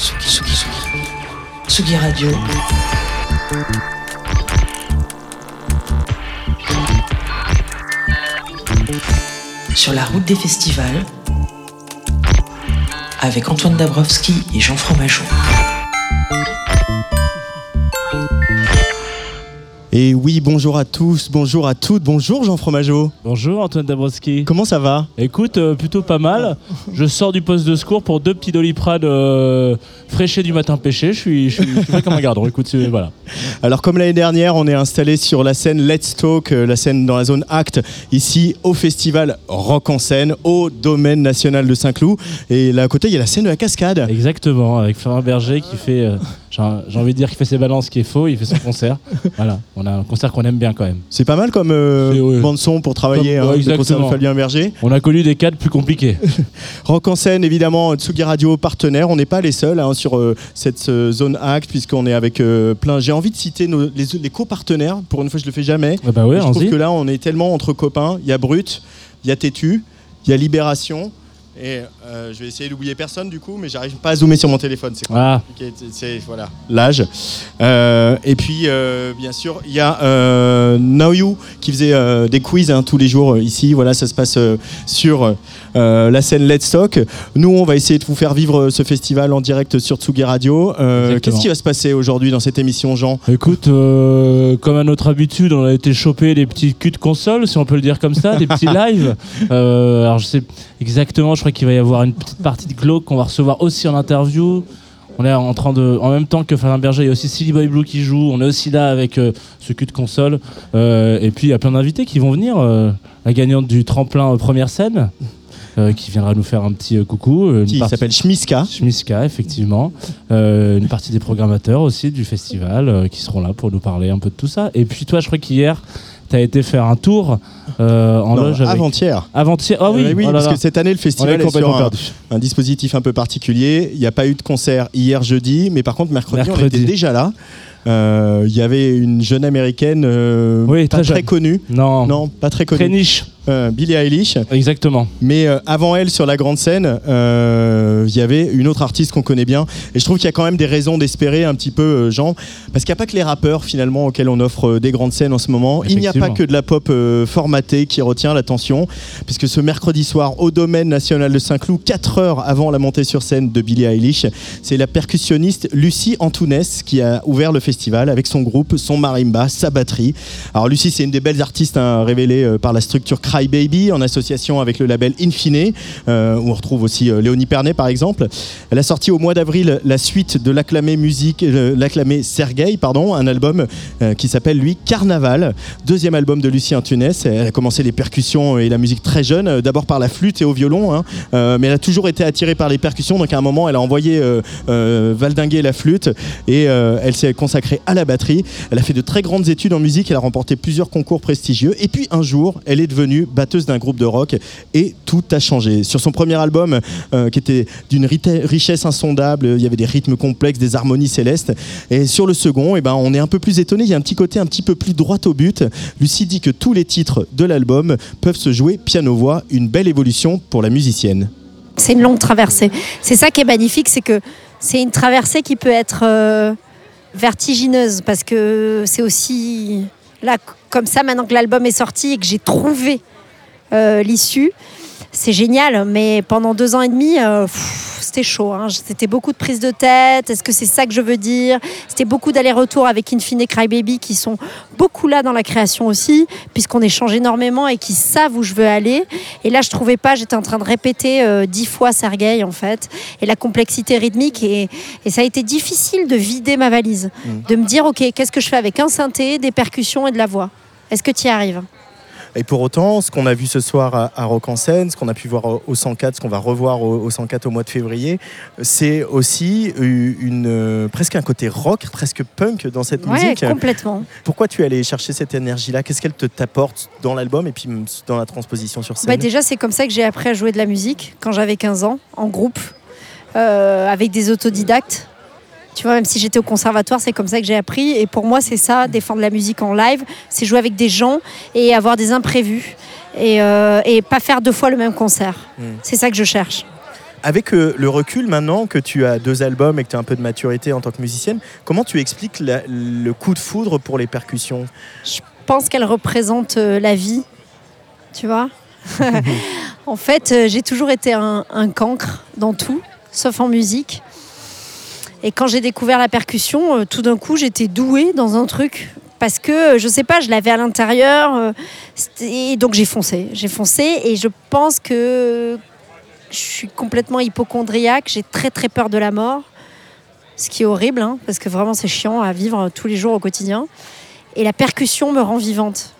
Tsugi, Tsugi, Tsugi. Tsugi Radio. Sur la route des festivals. Avec Antoine Dabrowski et Jean Fromageau. Et oui, bonjour à tous, bonjour à toutes, bonjour Jean Fromageau. Bonjour Antoine Dabrowski. Comment ça va? Écoute, euh, plutôt pas mal. Je sors du poste de secours pour deux petits doliprane euh, fraîchés du matin pêché. Je suis, je suis, je suis prêt comme un gardon. Écoute, c'est- voilà. Alors comme l'année dernière, on est installé sur la scène Let's Talk, euh, la scène dans la zone Act, ici au festival Rock en scène, au domaine national de Saint-Cloud. Et là à côté, il y a la scène de la cascade. Exactement, avec Florent Berger qui fait, euh, j'ai envie de dire qu'il fait ses balances, qui est faux, il fait son concert. voilà, on a un concert qu'on aime bien quand même. C'est pas mal comme euh, bande son pour travailler, Comme- hein, ouais, le concert de. Fabien Berger. On a connu des cadres plus compliqués. Rock en scène, évidemment, Tsugi Radio partenaire. On n'est pas les seuls hein, sur euh, cette euh, zone Act, puisqu'on est avec plein. J'ai envie de citer nos- les, les co-partenaires. Pour une fois, je le fais jamais. Ah bah ouais, je trouve que là, on est tellement entre copains. Il y a Brut, il y a Tétu, il y a Libération. Et euh, je vais essayer d'oublier personne du coup, mais j'arrive pas à zoomer sur mon téléphone. C'est Ah, c'est- voilà l'âge. Euh, et puis euh, bien sûr, il y a euh, Now You qui faisait des quiz hein, tous les jours ici. Voilà, ça se passe sur euh, la scène Let's Talk. Nous, on va essayer de vous faire vivre euh, ce festival en direct sur Tsugi Radio. Euh. Qu'est-ce qui va se passer aujourd'hui dans cette émission, Jean? Écoute, euh, comme à notre habitude, on a été choper des petits culs de console, si on peut le dire comme ça, des petits lives. Alors je sais exactement, je crois qu'il va y avoir une petite partie de Glauque qu'on va recevoir aussi en interview. On est en train de, en même temps que Fabien Berger, il y a aussi Silly Boy Blue qui joue. On est aussi là avec euh, ce cul de console. Euh, et puis il y a plein d'invités qui vont venir. euh, la gagnante du tremplin première scène, euh, qui viendra nous faire un petit euh, coucou. euh, une Qui partie- s'appelle Schmiska. Schmiska, effectivement. Euh, une partie des programmateurs aussi du festival qui seront là pour nous parler un peu de tout ça. Et puis toi, je crois qu'hier, tu as été faire un tour euh, en Non, loge avec... Avant-hier. Avant-hier Ah oui, Euh, oui oh là parce là. que cette année, le on est festival est, sur complètement un, perdu. un dispositif un peu particulier. Il n'y a pas eu de concert hier jeudi, mais par contre mercredi, on Mercredi. était déjà là. Euh, Il y avait une jeune américaine Oui, pas très très connue. Non, Non, pas très très connue. niche. Euh, Billie Eilish. Exactement. Mais euh, avant elle, sur la grande scène, euh, il y avait une autre artiste qu'on connaît bien. Et je trouve qu'il y a quand même des raisons d'espérer un petit peu, euh, Jean. Parce qu'il n'y a pas que les rappeurs, finalement, auxquels on offre des grandes scènes en ce moment. Il n'y a pas que de la pop formatée qui retient l'attention. Puisque ce mercredi soir, au domaine national de Saint-Cloud, 4 heures avant la montée sur scène de Billie Eilish, c'est la percussionniste Lucie Antounès qui a ouvert le festival avec son groupe, son marimba, sa batterie. Alors Lucie, c'est une des belles artistes hein, révélées par la structure Cry Baby en association avec le label Infine, euh, où on retrouve aussi euh, Léonie Pernet par exemple. Elle a sorti au mois d'avril la suite de l'acclamé musique, euh, Sergei, pardon, un album euh, qui s'appelle lui Carnaval, deuxième album de Lucie Antunes. Elle a commencé les percussions et la musique très jeune, d'abord par la flûte et au violon, hein, mais elle a toujours été attirée par les percussions. Donc à un moment, elle a envoyé valdinguer la flûte et elle s'est consacrée à la batterie. Elle a fait de très grandes études en musique, elle a remporté plusieurs concours prestigieux. Et puis un jour, elle est devenue batteuse d'un groupe de rock et tout a changé. Sur son premier album, euh, qui était d'une richesse insondable, il y avait des rythmes complexes, des harmonies célestes. Et sur le second, eh ben, on est un peu plus étonné, il y a un petit côté un petit peu plus droit au but. Lucie dit que tous les titres de l'album peuvent se jouer piano-voix, une belle évolution pour la musicienne. C'est une longue traversée. C'est ça qui est magnifique, c'est que c'est une traversée qui peut être euh, vertigineuse parce que c'est aussi là comme ça maintenant que l'album est sorti et que j'ai trouvé euh, l'issue. C'est génial, mais pendant deux ans et demi, euh, c'était chaud. hein. C'était beaucoup de prises de tête. Est-ce que c'est ça que je veux dire? C'était beaucoup d'allers-retours avec Infine et Crybaby qui sont beaucoup là dans la création aussi, puisqu'on échange énormément et qui savent où je veux aller. Et là, je trouvais pas. J'étais en train de répéter euh, dix fois Sergei en fait, et la complexité rythmique. Et, et ça a été difficile de vider ma valise, de me dire ok, qu'est-ce que je fais avec un synthé, des percussions et de la voix? Est-ce que tu y arrives? Et pour autant, ce qu'on a vu ce soir à, à Rock en scène, ce qu'on a pu voir au, au 104, ce qu'on va revoir au, au 104 au mois de février, c'est aussi une, une, euh, presque un côté rock, presque punk dans cette Ouais, musique. complètement. Pourquoi tu es allé chercher cette énergie-là? Qu'est-ce qu'elle te t'apporte dans l'album et puis dans la transposition sur scène? Bah, déjà, c'est comme ça que j'ai appris à jouer de la musique quand j'avais 15 ans, en groupe, euh, avec des autodidactes. Tu vois, même si j'étais au conservatoire, c'est comme ça que j'ai appris. Et pour moi, c'est ça, défendre la musique en live, c'est jouer avec des gens et avoir des imprévus. Et, euh, et pas faire deux fois le même concert. Mm. C'est ça que je cherche. Avec euh, le recul maintenant que tu as deux albums et que tu as un peu de maturité en tant que musicienne, comment tu expliques la- le coup de foudre pour les percussions? Je pense qu'elle représente euh, la vie, tu vois. en fait, j'ai toujours été un, un cancre dans tout, sauf en musique. Et quand j'ai découvert la percussion, euh, tout d'un coup, j'étais douée dans un truc. Parce que, euh, je sais pas, je l'avais à l'intérieur. euh, et donc j'ai foncé. J'ai foncé et je pense que je suis complètement hypochondriaque. J'ai très très peur de la mort. Ce qui est horrible, hein, parce que vraiment c'est chiant à vivre tous les jours au quotidien. Et la percussion me rend vivante.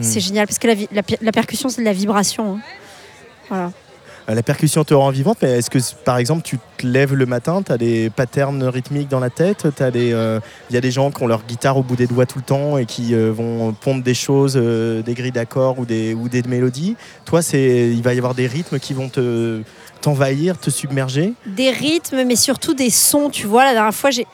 C'est génial parce que la percussion, c'est de la vibration. hein. Voilà. La percussion te rend vivante, mais est-ce que, par exemple, tu te lèves le matin, tu as des patterns rythmiques dans la tête Il euh, y a des gens qui ont leur guitare au bout des doigts tout le temps et qui euh, vont pondre des choses, euh, des grilles d'accords ou des, ou des mélodies? Toi, c'est, il va y avoir des rythmes qui vont te, t'envahir, te submerger? Des rythmes, mais surtout des sons. Tu vois, la dernière fois, j'ai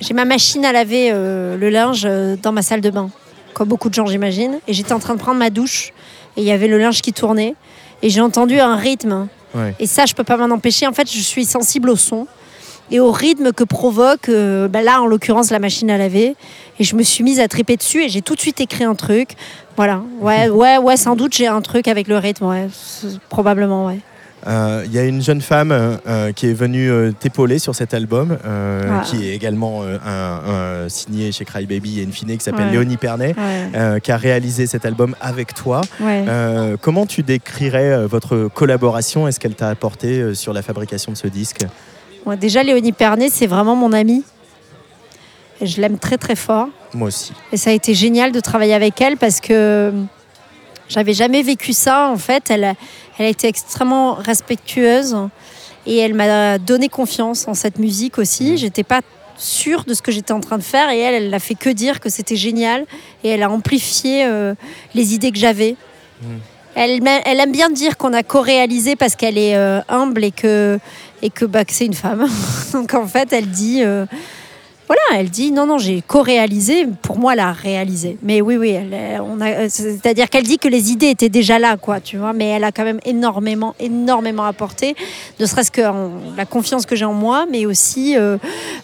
j'ai ma machine à laver le linge dans ma salle de bain, comme beaucoup de gens, j'imagine. Et j'étais en train de prendre ma douche et il y avait le linge qui tournait. Et j'ai entendu un rythme. Ouais. Et ça, je peux pas m'en empêcher. En fait, je suis sensible au son et au rythme que provoque, euh, bah là, en l'occurrence, la machine à laver. Et je me suis mise à triper dessus et j'ai tout de suite écrit un truc. Voilà. Ouais, ouais, ouais, sans doute, j'ai un truc avec le rythme. Ouais, probablement, ouais. Euh, Il y a une jeune femme euh, euh, qui est venue t'épauler sur cet album, Ah. qui est également un, un signé chez Crybaby et Infine, qui s'appelle Ouais. Léonie Pernet, Ouais, qui a réalisé cet album avec toi. ouais. Comment tu décrirais votre collaboration Est-ce qu'elle t'a apporté sur la fabrication de ce disque? Déjà, Léonie Pernet, c'est vraiment mon amie. Je l'aime très très fort. Moi aussi. Et ça a été génial de travailler avec elle parce que j'avais jamais vécu ça. En fait, elle a, elle a été extrêmement respectueuse et elle m'a donné confiance en cette musique aussi. J'étais pas sûre de ce que j'étais en train de faire et elle, elle n'a fait que dire que c'était génial et elle a amplifié euh, les idées que j'avais. Elle, m'a- elle aime bien dire qu'on a co-réalisé parce qu'elle est euh, humble et que, et que, bah, que c'est une femme. Donc en fait, elle dit, euh, voilà, elle dit non, non, j'ai co-réalisé. Pour moi, elle a réalisé. Mais oui, oui, a, euh, c'est-à-dire qu'elle dit que les idées étaient déjà là, quoi, tu vois. Mais elle a quand même énormément, énormément apporté, ne serait-ce que en- la confiance que j'ai en moi, mais aussi euh,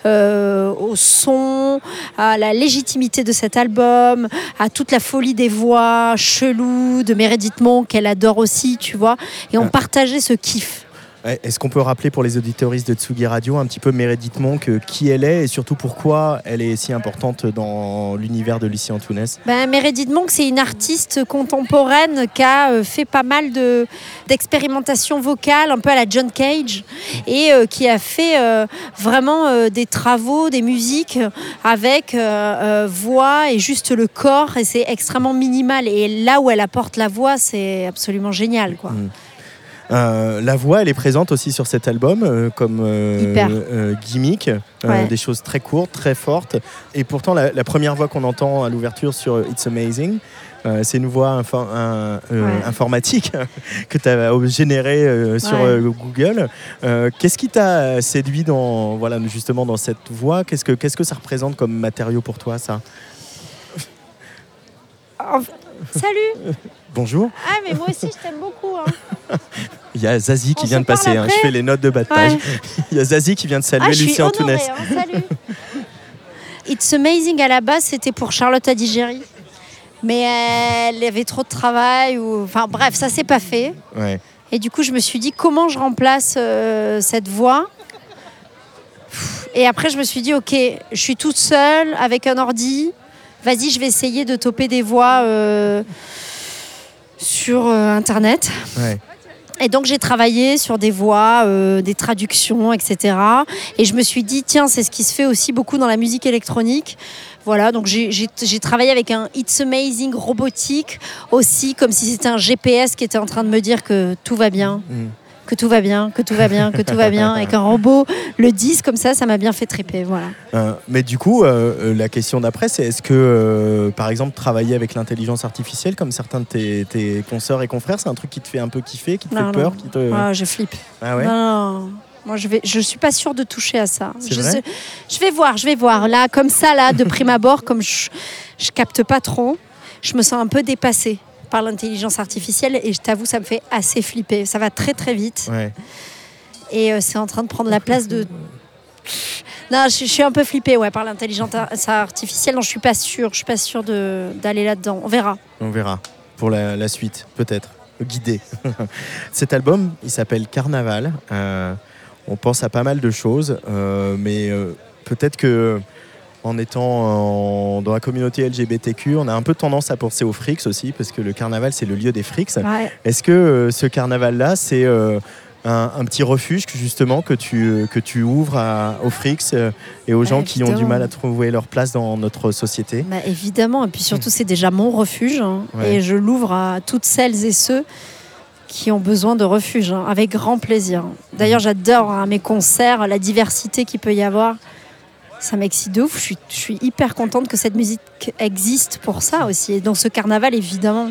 euh, au son, à la légitimité de cet album, à toute la folie des voix chelou de Meredith Monk qu'elle adore aussi, tu vois. Et on partageait ce kiff. Ouais, Est-ce qu'on peut rappeler pour les auditoristes de Tsugi Radio un petit peu Meredith Monk, euh, qui elle est et surtout pourquoi elle est si importante dans l'univers de Lucie Antounès? Ben, Meredith Monk, c'est une artiste contemporaine qui a euh, fait pas mal de d'expérimentation vocale, un peu à la John Cage, et euh, qui a fait euh, vraiment euh, des travaux, des musiques avec voix et juste le corps, et c'est extrêmement minimal. Et là où elle apporte la voix, c'est absolument génial, quoi. Euh, la voix, elle est présente aussi sur cet album euh, comme euh, gimmick, Ouais. des choses très courtes, très fortes. Et pourtant, la, la première voix qu'on entend à l'ouverture sur It's Amazing, c'est une voix info- un- Ouais. informatique que tu as générée sur Ouais. Google. Qu'est-ce qui t'a séduit dans, voilà, justement dans cette voix? Qu'est-ce que, qu'est-ce que ça représente comme matériau pour toi, ça? Salut Bonjour, Ah, mais moi aussi, je t'aime beaucoup. hein. il y a Zazie qui On vient de passer. hein. Je fais les notes de bas de page. Ouais. Il y a Zazie qui vient de saluer Ah, Lucie Antounès. hein, salut. It's Amazing à la base, c'était pour Charlotte Adigéry. Mais elle avait trop de travail. Ou... Enfin bref, ça s'est pas fait. Ouais. Et du coup, je me suis dit comment je remplace euh, cette voix? Et après, je me suis dit, ok, je suis toute seule avec un ordi. Vas-y, je vais essayer de toper des voix euh, sur euh, Internet. Ouais. Et donc j'ai travaillé sur des voix, euh, des traductions, etc. Et je me suis dit, tiens, c'est ce qui se fait aussi beaucoup dans la musique électronique. Voilà, donc j'ai travaillé avec un It's Amazing robotique aussi, comme si c'était un GPS qui était en train de me dire que tout va bien, Mm. Que tout va bien, que tout va bien, que tout va bien. Et qu'un robot le dise comme ça, ça m'a bien fait triper. Voilà. Euh, mais du coup, euh, euh, la question d'après, c'est est-ce que, euh, par exemple, travailler avec l'intelligence artificielle, comme certains de tes, tes consoeurs et confrères, c'est un truc qui te fait un peu kiffer, qui te Non, fait peur qui te... Ah, je flippe. Ah ouais? Non. Moi, je vais, je suis pas sûre de toucher à ça. Je, vrai? je vais voir, je vais voir. Là, comme ça, là, de prime abord, comme je, je capte pas trop, je me sens un peu dépassée par l'intelligence artificielle et je t'avoue, ça me fait assez flipper. Ça va très très vite. Ouais. Et euh, c'est en train de prendre la place de. Non, je, je suis un peu flippée ouais, par l'intelligence ar- artificielle. Non, je suis pas sûre. Je suis pas sûre d'aller là-dedans. On verra. On verra pour la, la suite, peut-être. Guidé. Cet album, il s'appelle Carnaval. Euh, on pense à pas mal de choses, euh, mais peut-être que en étant en- dans la communauté LGBTQ, on a un peu tendance à penser aux frics aussi, parce que le carnaval, c'est le lieu des frics. Ouais. Est-ce que euh, ce carnaval-là, c'est euh, un, un petit refuge que, justement que tu, que tu ouvres à- aux frics euh, et aux Bah, gens qui ont du mal à trouver leur place dans notre société? Bah, évidemment. Et puis surtout, c'est déjà mon refuge. hein. Ouais. Et je l'ouvre à toutes celles et ceux qui ont besoin de refuge, hein, avec grand plaisir. D'ailleurs, j'adore à mes concerts la diversité qu'il peut y avoir. Ça m'excite de ouf. Je suis, je suis hyper contente que cette musique existe pour ça aussi. Et dans ce carnaval, évidemment,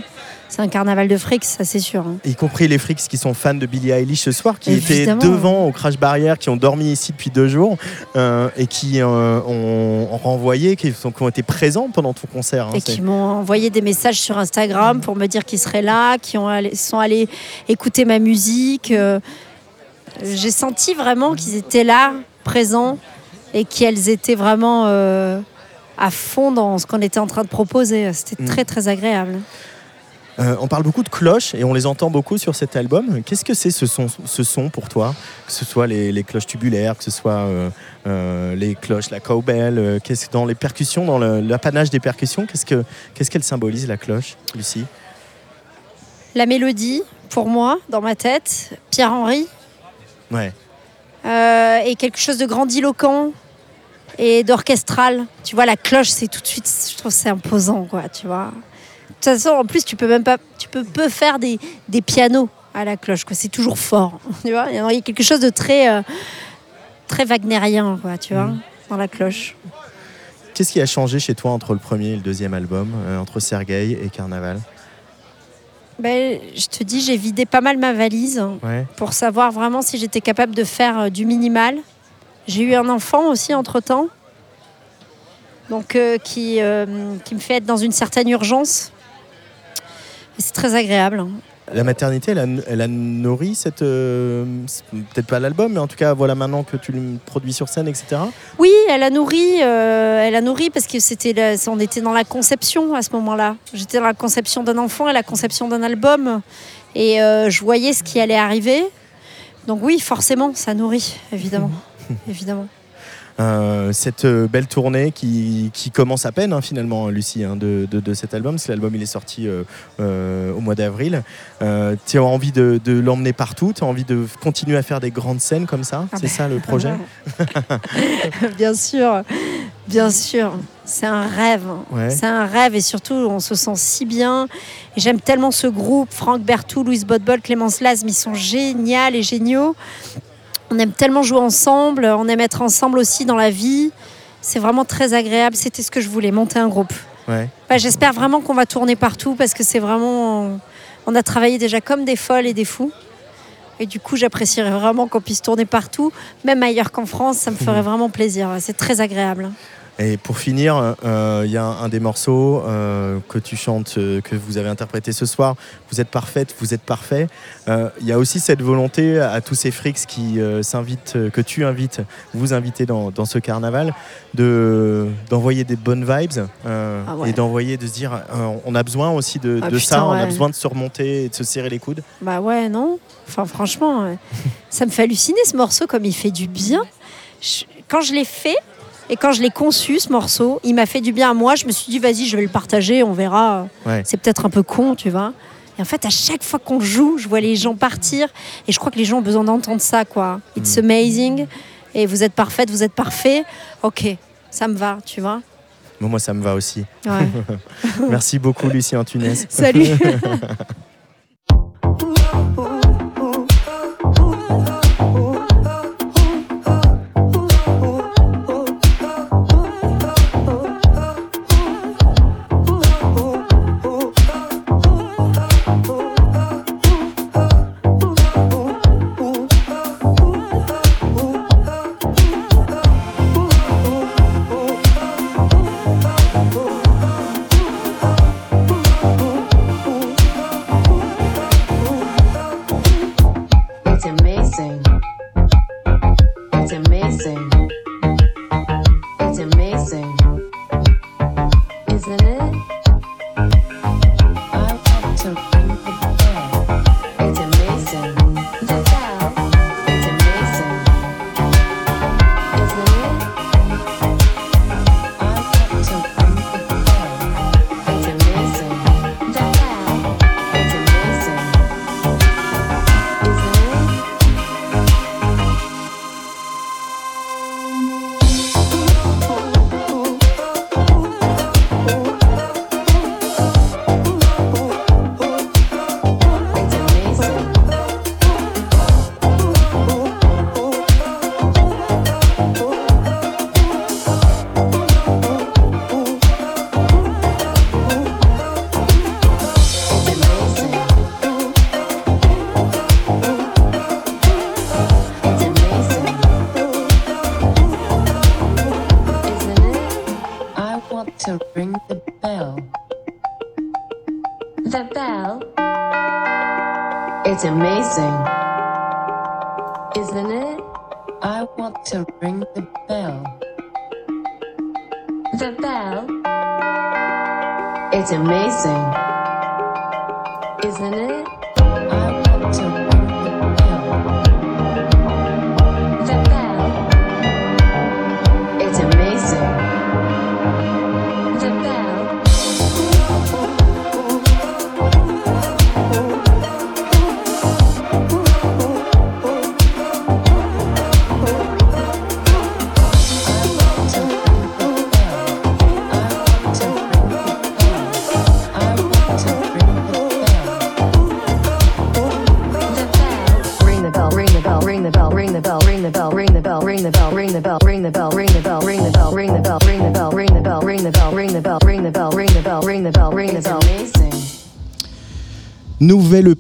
c'est un carnaval de fric, ça c'est sûr. hein. y compris les frics qui sont fans de Billie Eilish ce soir, qui Évidemment. étaient devant au Crash Barrière, qui ont dormi ici depuis deux jours euh, et qui euh, ont, ont renvoyé, qui, sont, qui ont été présents pendant ton concert. hein. et qui m'ont envoyé des messages sur Instagram pour me dire qu'ils seraient là, qui ont allé- sont allés écouter ma musique. Euh, J'ai senti vraiment qu'ils étaient là, présents, et qu'elles étaient vraiment euh, à fond dans ce qu'on était en train de proposer. C'était Mm. très très agréable. Euh, on parle beaucoup de cloches et on les entend beaucoup sur cet album. Qu'est-ce que c'est ce son, ce son pour toi? Que ce soit les, les cloches tubulaires, que ce soit euh, euh, les cloches, la cowbell, qu'est-ce dans les percussions, dans l'apanage des percussions, qu'est-ce que qu'est-ce qu'elle symbolise la cloche, Lucie? La mélodie, pour moi, dans ma tête, Pierre-Henri, Ouais. euh, et quelque chose de grandiloquent et d'orchestral. Tu vois, la cloche, c'est tout de suite, je trouve c'est imposant, quoi, tu vois. De toute façon, en plus, tu peux même pas, tu peux peu faire des, des pianos à la cloche, quoi. C'est toujours fort, tu vois. Il y a quelque chose de très, euh, très wagnérien, quoi, tu vois, dans la cloche. Qu'est-ce qui a changé chez toi entre le premier et le deuxième album, euh, entre Sergueï et Carnaval? Ben, je te dis, j'ai vidé pas mal ma valise. Ouais. pour savoir vraiment si j'étais capable de faire euh, du minimal. J'ai eu un enfant aussi entre-temps, donc euh, qui, euh, qui me fait être dans une certaine urgence. C'est très agréable. hein. La maternité, elle a, elle a nourri cette. euh, Peut-être pas l'album, mais en tout cas, voilà maintenant que tu le produis sur scène, etc. Oui, elle a nourri, euh, elle a nourri parce que c'était, on était dans la conception à ce moment-là. J'étais dans la conception d'un enfant et la conception d'un album, et euh, je voyais ce qui allait arriver. Donc oui, forcément, ça nourrit, évidemment, évidemment. Euh, cette euh, belle tournée qui, qui commence à peine, hein, finalement, Lucie, hein, de, de- de cet album. Parce que l'album, il est sorti euh, euh, au mois d'avril. Tu as envie de, de l'emmener partout? Tu as envie de continuer à faire des grandes scènes comme ça? Ah C'est ben, ça le projet? Bien sûr, bien sûr. C'est un rêve. Ouais. C'est un rêve et surtout, on se sent si bien. J'aime tellement ce groupe. Franck Bertou, Louise Bodbol, Clémence Laz, ils sont géniaux et géniaux. On aime tellement jouer ensemble. On aime être ensemble aussi dans la vie. C'est vraiment très agréable. C'était ce que je voulais, monter un groupe. Ouais. Bah, J'espère vraiment qu'on va tourner partout parce que c'est vraiment. On a travaillé déjà comme des folles et des fous. Et du coup, j'apprécierais vraiment qu'on puisse tourner partout, même ailleurs qu'en France. Ça me ferait vraiment plaisir. C'est très agréable. Et pour finir, euh, il y a un, un des morceaux euh, que tu chantes, euh, que vous avez interprété ce soir. Vous êtes parfaite, vous êtes parfait. Il y a aussi cette volonté à tous ces frics qui s'invitent, que tu invites, vous invitez dans, dans ce carnaval, de d'envoyer des bonnes vibes Ah ouais. et d'envoyer, de se dire, on a besoin aussi de, Ah de putain, ça, on a besoin de se remonter et de se serrer les coudes. Bah ouais, non Enfin, franchement, ça me fait halluciner ce morceau comme il fait du bien. Je- quand je l'ai fait et quand je l'ai conçu, ce morceau, il m'a fait du bien à moi. Je me suis dit, vas-y, je vais le partager, on verra. Ouais. C'est peut-être un peu con, tu vois. Et en fait, à chaque fois qu'on joue, je vois les gens partir. Et je crois que les gens ont besoin d'entendre ça, quoi. It's amazing. Et vous êtes parfaite, vous êtes parfait. Ok, ça me va, tu vois. Bon, moi, ça me va aussi. Ouais. Merci beaucoup, Lucien Tunes. Salut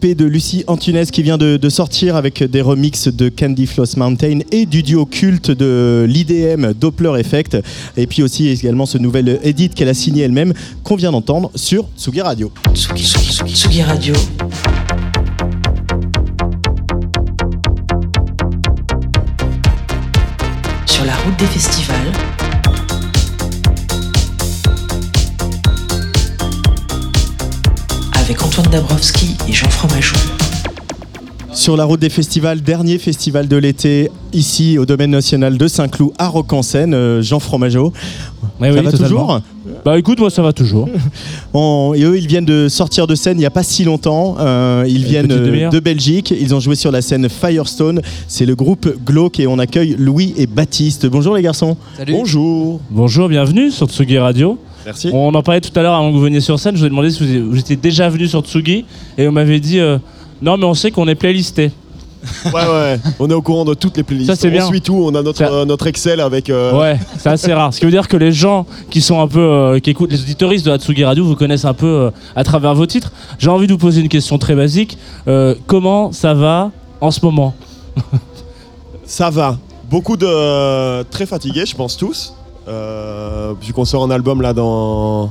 De Lucie Antunes qui vient de, de sortir avec des remixes de Candy Floss Mountain et du duo culte de l'IDM Doppler Effect. Et puis aussi également ce nouvel edit qu'elle a signé elle-même qu'on vient d'entendre sur Tsugi Radio. Tsugi, Tsugi, Tsugi Radio. Sur la route des festivals. Avec Antoine Dabrowski et Jean Fromageau. Sur la route des festivals, dernier festival de l'été ici au domaine national de Saint-Cloud à Rock-en-Seine, euh, Jean Fromageau. Ouais, Ça oui, va totalement. toujours Bah écoute, moi ça va toujours. On- et eux, ils viennent de sortir de scène il n'y a pas si longtemps. Euh, ils viennent euh, de Belgique. Ils ont joué sur la scène Firestone. C'est le groupe Glauque et on accueille Louis et Baptiste. Bonjour les garçons. Bonjour. Bonjour, bienvenue sur Tsugi Radio. Merci. On en parlait tout à l'heure avant que vous veniez sur scène. Je vous ai demandé si vous, vous étiez déjà venu sur Tsugi et on m'avait dit euh, non, mais on sait qu'on est playlisté. Ouais, ouais, on est au courant de toutes les playlists. Ça, c'est on bien. suit tout, on a notre, euh, notre Excel avec. euh, Ouais, c'est assez rare. Ce qui veut dire que les gens qui sont un peu, euh, qui écoutent les auditoristes de la Tsugi Radio vous connaissent un peu à travers vos titres. J'ai envie de vous poser une question très basique. Comment ça va en ce moment? Ça va. Beaucoup de. très fatigués, je pense tous. Euh, vu qu'on sort un album là dans.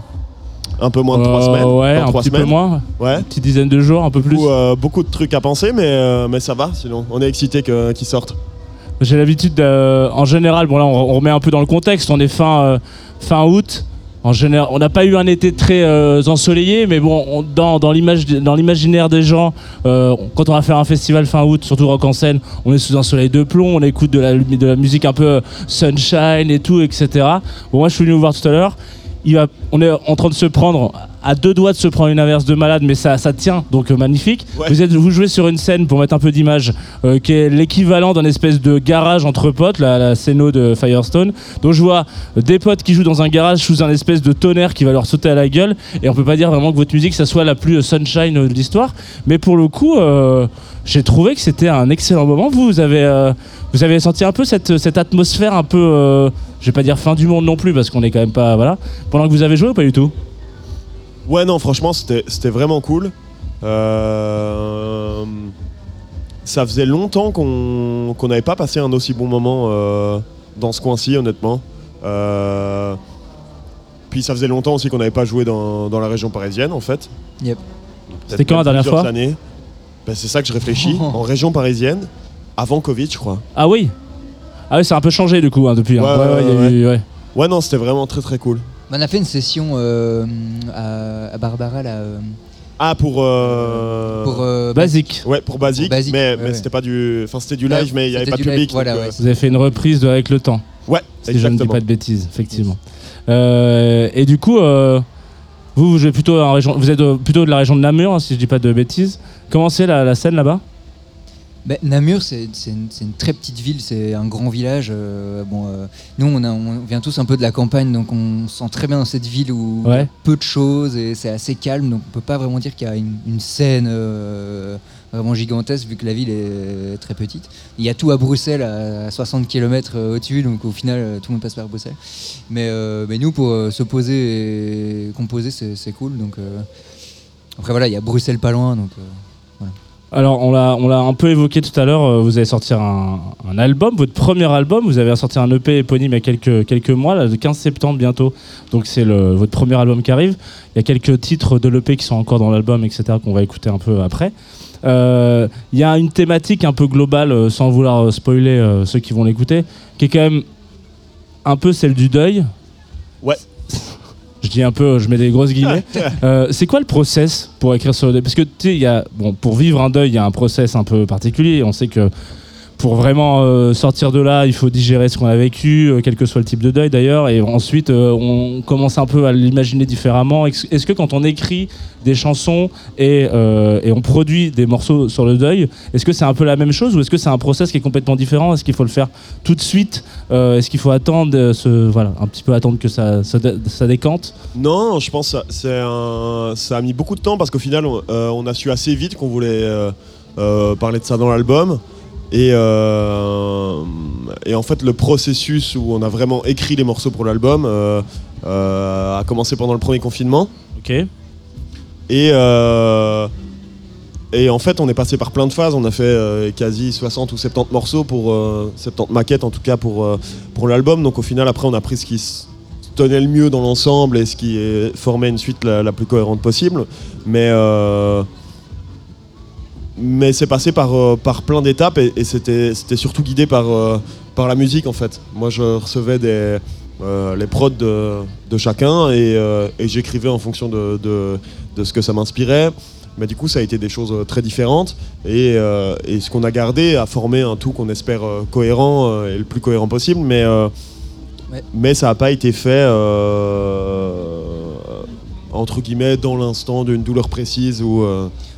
Un peu moins de trois Euh, semaines. Ouais, un petit peu moins, Ouais. une petite dizaine de jours, un peu plus. Beaucoup, euh, beaucoup de trucs à penser, mais, mais ça va sinon. On est excités que- qu'ils sortent. J'ai l'habitude, de- en général, bon là on, on remet un peu dans le contexte, on est fin, fin août. En général, on n'a pas eu un été très euh, ensoleillé, mais bon, on- dans, l'imaginaire des gens, euh, quand on va faire un festival fin août, surtout rock en scène, on est sous un soleil de plomb, on écoute de la, musique un peu euh, sunshine et tout, etc. Bon, moi je suis venu vous voir tout à l'heure. On est en train de se prendre à deux doigts de se prendre une inverse de malade, mais ça, ça tient, donc euh, magnifique. Ouais. Vous, êtes, vous jouez sur une scène, pour mettre un peu d'image, euh, qui est l'équivalent d'un espèce de garage entre potes, la, la scéno de Firestone. Donc je vois des potes qui jouent dans un garage sous un espèce de tonnerre qui va leur sauter à la gueule, et on peut pas dire vraiment que votre musique, ça soit la plus euh, sunshine de l'histoire, mais pour le coup, euh, j'ai trouvé que c'était un excellent moment. Vous, vous avez, vous avez senti un peu cette, cette atmosphère un peu, je vais pas dire fin du monde non plus, parce qu'on est quand même pas, voilà, pendant que vous avez joué ou pas du tout? Ouais, non, franchement, c'était c'était vraiment cool. Euh, ça faisait longtemps qu'on qu'on n'avait pas passé un aussi bon moment euh, dans ce coin-ci, honnêtement. Euh, puis ça faisait longtemps aussi qu'on n'avait pas joué dans, dans la région parisienne, en fait. Yep. C'était quand la dernière plusieurs fois? années. Ben, C'est ça que je réfléchis. en région parisienne, avant Covid, je crois. Ah oui? Ah ouais, c'est un peu changé du coup hein, depuis. hein. Ouais, Ouais, ouais, il y a ouais, eu- ouais. Ouais, non, c'était vraiment très très cool. On a fait une session euh, à, à Barbara là, euh, Ah, pour. euh, pour euh, Basique. Ouais, pour Basique, mais, ouais, mais ouais. c'était pas du. Enfin, c'était du Ouais, live, mais il n'y avait c'était pas de du live, public. voilà, donc, ouais. Vous avez fait une reprise de Avec le temps. Ouais, Si je ne dis exactement. pas de bêtises, effectivement. Euh, et du coup, euh, vous, vous jouez plutôt en région, vous êtes euh, plutôt de la région de Namur, hein, si je dis pas de bêtises. Comment c'est la, la scène là-bas? Ben, Namur, c'est une, très petite ville, c'est un grand village. euh, bon, euh, nous, on, a- on vient tous un peu de la campagne, donc on se sent très bien dans cette ville où Ouais. peu de choses et c'est assez calme, donc on peut pas vraiment dire qu'il y a une, une scène euh, vraiment gigantesque vu que la ville est très petite. Il y a tout à Bruxelles à 60 km au-dessus, donc au final, tout le monde passe par Bruxelles. Mais, mais nous, pour se poser et composer, c'est cool. Donc, après, voilà, il y a Bruxelles pas loin, donc. Alors, on l'a, on l'a un peu évoqué tout à l'heure. euh, Vous allez sortir un, un album, votre premier album. Vous avez sorti un EP éponyme il y a quelques, quelques mois, là, le 15 septembre bientôt. Donc, c'est le, votre premier album qui arrive. Il y a quelques titres de l'EP qui sont encore dans l'album, etc., qu'on va écouter un peu après. Euh, Il y a une thématique un peu globale, euh, sans vouloir spoiler euh, ceux qui vont l'écouter, qui est quand même un peu celle du deuil. Ouais. Dis un peu, je mets des grosses guillemets. Euh, c'est quoi le process pour écrire sur le deuil Parce que tu sais, il y a, bon, pour vivre un deuil, il y a un process un peu particulier. On sait que pour vraiment euh, sortir de là, il faut digérer ce qu'on a vécu, euh, quel que soit le type de deuil d'ailleurs, et ensuite euh, on commence un peu à l'imaginer différemment. Est-ce que quand on écrit des chansons et, on produit des morceaux sur le deuil, est-ce que c'est un peu la même chose ou est-ce que c'est un process qui est complètement différent? Est-ce qu'il faut le faire tout de suite Est-ce qu'il faut attendre, voilà, un petit peu attendre que ça, ça, dé- ça décante? Non, je pense que ça- a mis beaucoup de temps parce qu'au final, on, a su assez vite qu'on voulait parler de ça dans l'album. Et, euh, et en fait, le processus où on a vraiment écrit les morceaux pour l'album euh, euh, a commencé pendant le premier confinement. Ok. Et, et en fait, on est passé par plein de phases. On a fait quasi 60 ou 70 morceaux pour euh, 70 maquettes en tout cas pour, pour l'album. Donc au final, après, on a pris ce qui tenait le mieux dans l'ensemble et ce qui formait une suite la, la plus cohérente possible. Mais mais c'est passé par, euh, par plein d'étapes et, et c'était c'était surtout guidé par, euh, par la musique en fait. Moi, je recevais des euh, les prods de, de chacun et, et j'écrivais en fonction de, de, de ce que ça m'inspirait. Mais du coup, ça a été des choses très différentes et, et ce qu'on a gardé a formé un tout qu'on espère cohérent et le plus cohérent possible. Mais, Ouais. mais ça n'a pas été fait entre guillemets dans l'instant d'une douleur précise ou.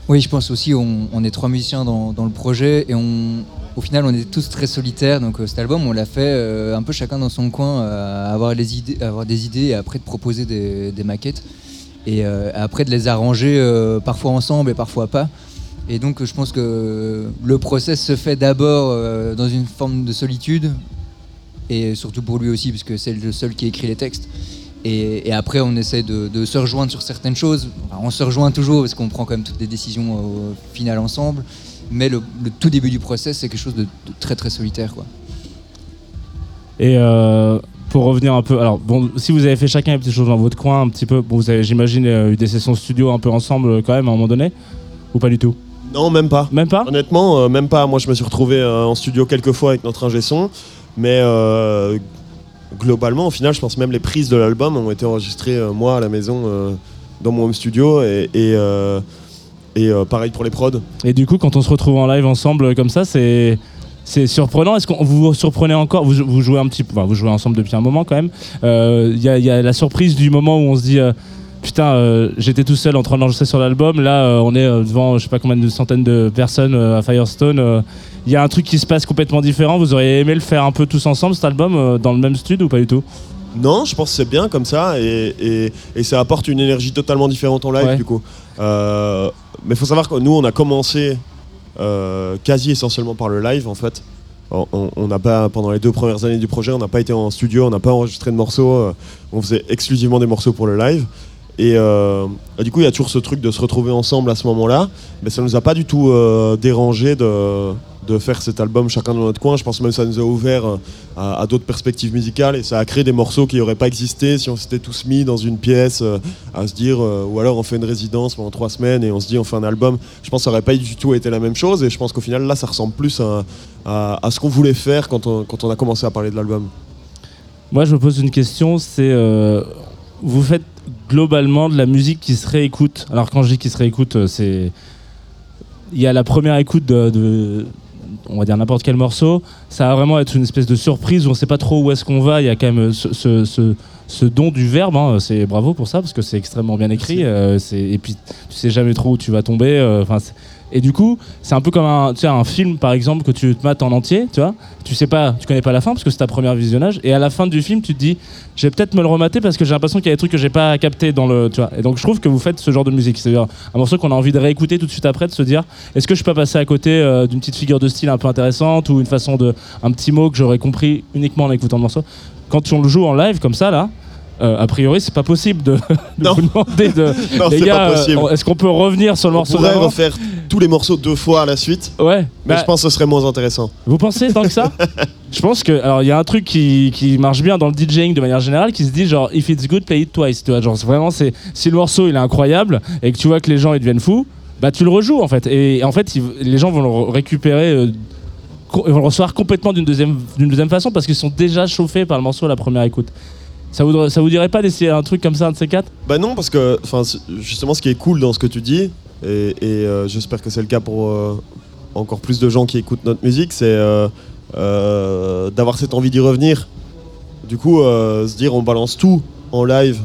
Oui, je pense aussi, on, est trois musiciens dans, le projet et on, au final, on est tous très solitaires. Donc euh, cet album, on l'a fait euh, un peu chacun dans son coin, euh, avoir, les idées, avoir des idées et après de proposer des, maquettes. Et euh, après de les arranger parfois ensemble et parfois pas. Et donc je pense que le process se fait d'abord dans une forme de solitude, et surtout pour lui aussi, puisque c'est le seul qui écrit les textes. Et, et après, on essaie de, de se rejoindre sur certaines choses. Enfin, on se rejoint toujours parce qu'on prend quand même toutes les décisions au final ensemble. Mais le, le tout début du process, c'est quelque chose de, de très très solitaire. Quoi. Et euh, pour revenir un peu, alors bon, si vous avez fait chacun des petites choses dans votre coin, un petit peu, bon, vous avez, j'imagine, euh, eu des sessions studio un peu ensemble euh, quand même à un moment donné, ou pas du tout? Non, même pas. Même pas? Honnêtement, euh, même pas. Moi, je me suis retrouvé euh, en studio quelques fois avec notre ingé son, mais euh, globalement, au final, je pense même les prises de l'album ont été enregistrées euh, moi à la maison euh, dans mon home studio et, euh, pareil pour les prods. Et du coup, quand on se retrouve en live ensemble comme ça, c'est surprenant. Est-ce qu'on vous vous surprenez encore? Vous, jouez un petit, vous jouez ensemble depuis un moment quand même. Il y a la surprise du moment où on se dit. Putain, euh, j'étais tout seul en train d'enregistrer sur l'album. Là, euh, on est euh, devant, je sais pas combien de centaines de personnes à Firestone. Il y a un truc qui se passe complètement différent. Vous auriez aimé le faire un peu tous ensemble, cet album, dans le même studio ou pas du tout? Non, je pense que c'est bien comme ça et, et- et ça apporte une énergie totalement différente en live Ouais. du coup. Euh, mais il faut savoir que nous, on a commencé euh, quasi essentiellement par le live en fait. On- n'a pas pendant les deux premières années du projet, on n'a pas été en studio, on n'a pas enregistré de morceaux. euh, on faisait exclusivement des morceaux pour le live. Et, euh, et du coup, il y a toujours ce truc de se retrouver ensemble à ce moment-là, mais ça nous a pas du tout euh, dérangé de, de faire cet album chacun dans notre coin. Je pense même que ça nous a ouvert euh, à, d'autres perspectives musicales et ça a créé des morceaux qui n'auraient pas existé si on s'était tous mis dans une pièce à se dire, ou alors on fait une résidence pendant trois semaines et on se dit on fait un album. Je pense que ça n'aurait pas du tout été la même chose et je pense qu'au final là ça ressemble plus à, à- ce qu'on voulait faire quand on, quand on a commencé à parler de l'album. Moi, je me pose une question, c'est vous faites globalement de la musique qui se réécoute. Alors quand je dis qui se réécoute, euh, c'est il y a la première écoute de, de- on va dire n'importe quel morceau, ça va vraiment être une espèce de surprise où on sait pas trop où est-ce qu'on va. Il y a quand même ce, ce- ce- ce don du verbe. hein. C'est bravo pour ça parce que c'est extrêmement bien écrit. euh, et puis tu sais jamais trop où tu vas tomber. euh, Enfin. Et du coup, c'est un peu comme un, un film, par exemple, que tu te mates en entier, tu vois. Tu sais pas, tu connais pas la fin parce que c'est ta première visionnage. Et à la fin du film, tu te dis, je vais peut-être me le remater parce que j'ai l'impression qu'il y a des trucs que j'ai pas capté dans le, tu vois. Et donc, je trouve que vous faites ce genre de musique. C'est-à-dire un morceau qu'on a envie de réécouter tout de suite après, de se dire, est-ce que je peux passer à côté euh, d'une petite figure de style un peu intéressante ou une façon de, un petit mot que j'aurais compris uniquement en écoutant le morceau? Quand on le joue en live comme ça, là. Euh, a priori, c'est pas possible de, de vous demander de. Non, les c'est gars, pas possible. euh, est-ce qu'on peut revenir sur le On morceau pourrait refaire tous les morceaux deux fois à la suite, Ouais. mais Bah, je pense que ce serait moins intéressant. vous pensez tant que ça Je pense que alors il y a un truc qui, qui marche bien dans le DJing de manière générale qui se dit genre if it's good play it twice tu vois genre vraiment c'est si le morceau il est incroyable et que tu vois que les gens ils deviennent fous bah tu le rejoues en fait et en fait ils- les gens vont le re- récupérer euh, ils vont le recevoir complètement d'une deuxième d'une deuxième façon parce qu'ils sont déjà chauffés par le morceau à la première écoute. Ça vous ça vous dirait pas d'essayer un truc comme ça un de ces quatre? Bah non, parce que justement, ce qui est cool dans ce que tu dis, et, et, euh, j'espère que c'est le cas pour euh, encore plus de gens qui écoutent notre musique, c'est euh, d'avoir cette envie d'y revenir. Du coup, se dire on balance tout en live.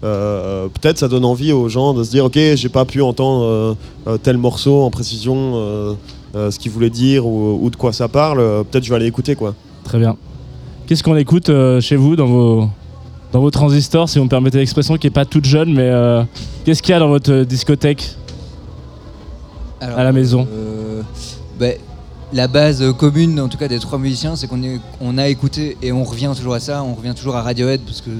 Peut-être ça donne envie aux gens de se dire ok, j'ai pas pu entendre tel morceau en précision, ce qu'il voulait dire ou, ou de quoi ça parle. Peut-être je vais aller écouter quoi. Très bien. Qu'est-ce qu'on écoute chez vous dans vos dans vos transistors si vous me permettez l'expression qui est pas toute jeune mais euh, qu'est-ce qu'il y a dans votre euh, discothèque Alors, à la maison? euh, bah, La base commune, en tout cas des trois musiciens, c'est qu'on on a écouté et on revient toujours à ça. On revient toujours à Radiohead parce que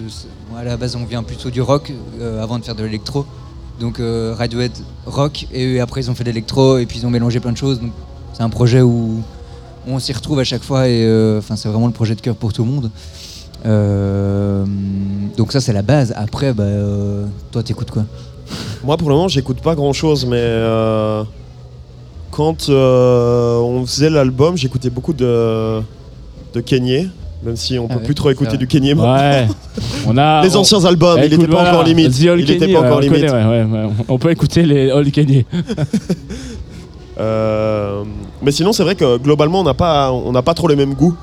à la base on vient plutôt du rock euh, avant de faire de l'électro. Donc Radiohead rock et après ils ont fait de l'électro et puis ils ont mélangé plein de choses. Donc c'est un projet où on s'y retrouve à chaque fois et enfin c'est vraiment le projet de cœur pour tout le monde. Euh, donc ça c'est la base. Après bah, euh, toi t'écoutes quoi Moi, pour le moment, j'écoute pas grand chose, mais euh, quand euh, on faisait l'album, j'écoutais beaucoup de, de Kenyé, même si on Ah peut ouais, plus trop écouter vrai. du Kenyé. maintenant. Ouais. On a Les on- anciens albums, Eh, il pas voilà, encore limite. The All Il était pas ouais, encore on limite. connaît, ouais, ouais, ouais. On peut écouter les Kenny. Euh, mais sinon, c'est vrai que globalement, on n'a pas, on n'a pas trop les mêmes goûts.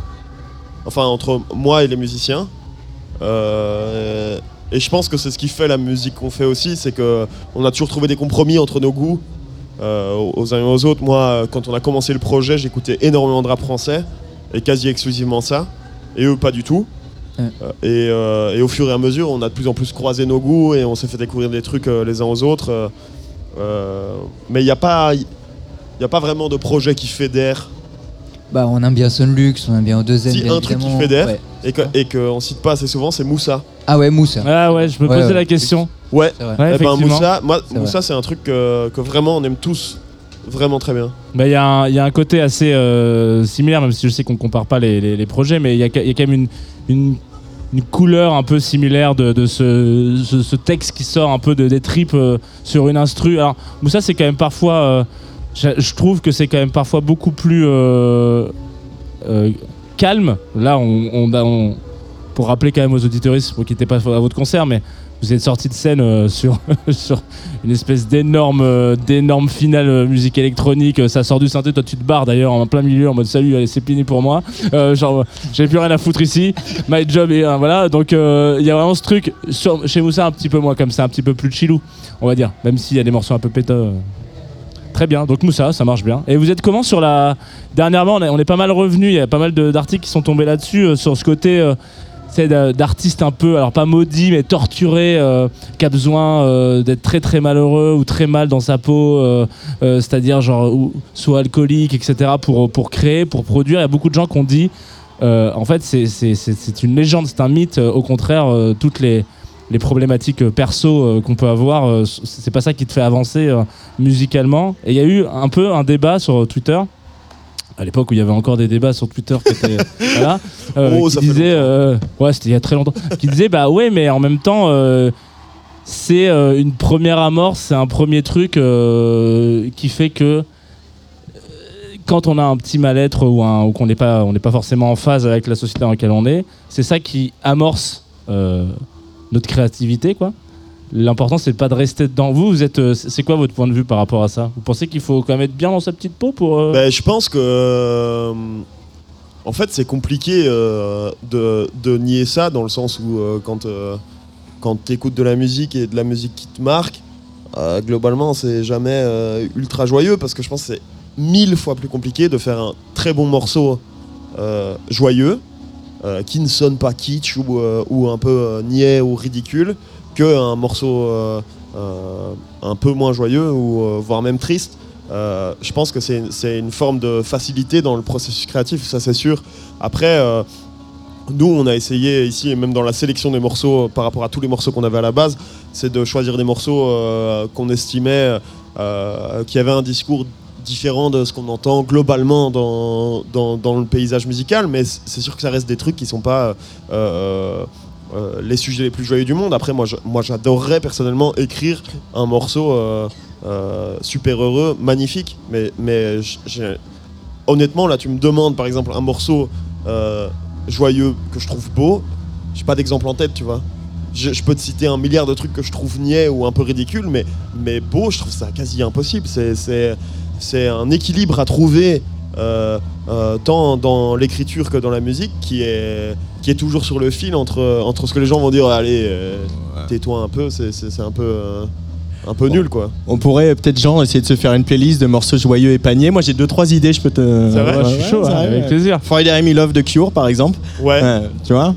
Enfin, entre moi et les musiciens. Euh, et je pense que c'est ce qui fait la musique qu'on fait aussi, c'est que on a toujours trouvé des compromis entre nos goûts, euh, aux uns et aux autres. Moi, quand on a commencé le projet, j'écoutais énormément de rap français et quasi exclusivement ça. Et eux, pas du tout. Ouais. Euh, Et, euh, et au fur et à mesure, on a de plus en plus croisé nos goûts et on s'est fait découvrir des trucs les uns aux autres. Mais il n'y a pas, il a pas vraiment de projet qui fédère Bah on aime bien Sunlux, on aime bien O2M. Si, bien un truc qui évidemment. fédère. Ouais. et que- et qu'on cite pas assez souvent, c'est Moussa. Ah ouais Moussa. Ah ouais, je me Ouais, posais ouais. la question. Ouais, C'est vrai. Ouais, eh ben, effectivement. Moussa, moi, C'est Moussa c'est un truc que, que vraiment on aime tous vraiment très bien. Bah, Il y, a un- il y a un côté assez euh, similaire, même si je sais qu'on compare pas les, les- les projets, mais il y, a, il y a quand même une, une, une couleur un peu similaire de, de ce, ce- ce texte qui sort un peu de, des tripes euh, sur une instru. Alors, Moussa, c'est quand même parfois. euh, je, trouve que c'est quand même parfois beaucoup plus euh, euh, calme. Là, on, pour rappeler quand même aux auditoristes qui n'étaient pas à votre concert, mais vous êtes sorti de scène euh, sur, une espèce d'énorme d'énorme finale musique électronique. Ça sort du synthé, toi tu te barres d'ailleurs en plein milieu en mode salut, allez c'est fini pour moi. Genre, j'ai plus rien à foutre ici. My job et voilà. Donc il y a vraiment ce truc sur, chez Moussa un petit peu moins comme ça, un petit peu plus chillou, on va dire. Même s'il y a des morceaux un peu péteux. Très bien, donc Moussa, ça marche bien. Et vous êtes comment sur la. Dernièrement, on est, pas mal revenu, il y a pas mal d'articles qui sont tombés là-dessus, euh, sur ce côté euh, d'artistes un peu, alors pas maudits, mais torturés, euh, qui a besoin euh, d'être très très malheureux ou très mal dans sa peau, c'est-à-dire genre soit alcoolique, etc., pour, pour créer, pour produire. Il y a beaucoup de gens qui ont dit, en fait, c'est- une légende, c'est un mythe. au contraire, toutes les, les problématiques euh, perso euh, qu'on peut avoir, euh, c'est pas ça qui te fait avancer musicalement. Et il y a eu un peu un débat sur Twitter à l'époque où il y avait encore des débats sur Twitter qui étaient voilà euh, Oh, qui disait euh, ouais c'était il y a très longtemps qui disait bah ouais mais en même temps euh, c'est une première amorce c'est un premier truc qui fait que quand on a un petit mal-être ou, ou qu'on n'est pas on n'est pas forcément en phase avec la société dans laquelle on est c'est ça qui amorce notre créativité quoi L'important, c'est pas de rester dedans. Vous, vous êtes. euh, C'est quoi votre point de vue par rapport à ça? Vous pensez qu'il faut quand même être bien dans sa petite peau pour. euh, Ben, je pense que. euh, en fait, c'est compliqué de, nier ça dans le sens où quand, quand tu écoutes de la musique et de la musique qui te marque, globalement, c'est jamais ultra joyeux parce que je pense que c'est mille fois plus compliqué de faire un très bon morceau joyeux euh, qui ne sonne pas kitsch ou, euh, un peu euh, niais ou ridicule qu'un morceau un peu moins joyeux ou voire même triste. Je pense que c'est une forme de facilité dans le processus créatif, ça c'est sûr. Après, nous, on a essayé ici, et même dans la sélection des morceaux, par rapport à tous les morceaux qu'on avait à la base, c'est de choisir des morceaux qu'on estimait qui avaient un discours différent de ce qu'on entend globalement dans, dans, le paysage musical, mais c'est sûr que ça reste des trucs qui sont pas euh, euh, les sujets les plus joyeux du monde. Après, moi, moi j'adorerais personnellement écrire un morceau euh, euh, super heureux, magnifique, mais, mais honnêtement, là, tu me demandes par exemple un morceau euh, joyeux que je trouve beau, j'ai pas d'exemple en tête, tu vois. Je, je peux te citer un milliard de trucs que je trouve niais ou un peu ridicules, mais, mais beau, je trouve ça quasi impossible. C'est- C'est un équilibre à trouver euh, euh, tant dans l'écriture que dans la musique qui est, qui est toujours sur le fil entre, entre ce que les gens vont dire allez, euh, tais-toi un peu, c'est- c'est c'est un peu, euh, un peu nul quoi. On pourrait peut-être, Jean, essayer de se faire une playlist de morceaux joyeux et paniers. Moi, j'ai deux, trois idées, je peux te. C'est vrai ouais, je suis chaud, c'est hein, avec ouais. plaisir. Friday I'm in Love de Cure, par exemple. Ouais. Ouais, tu vois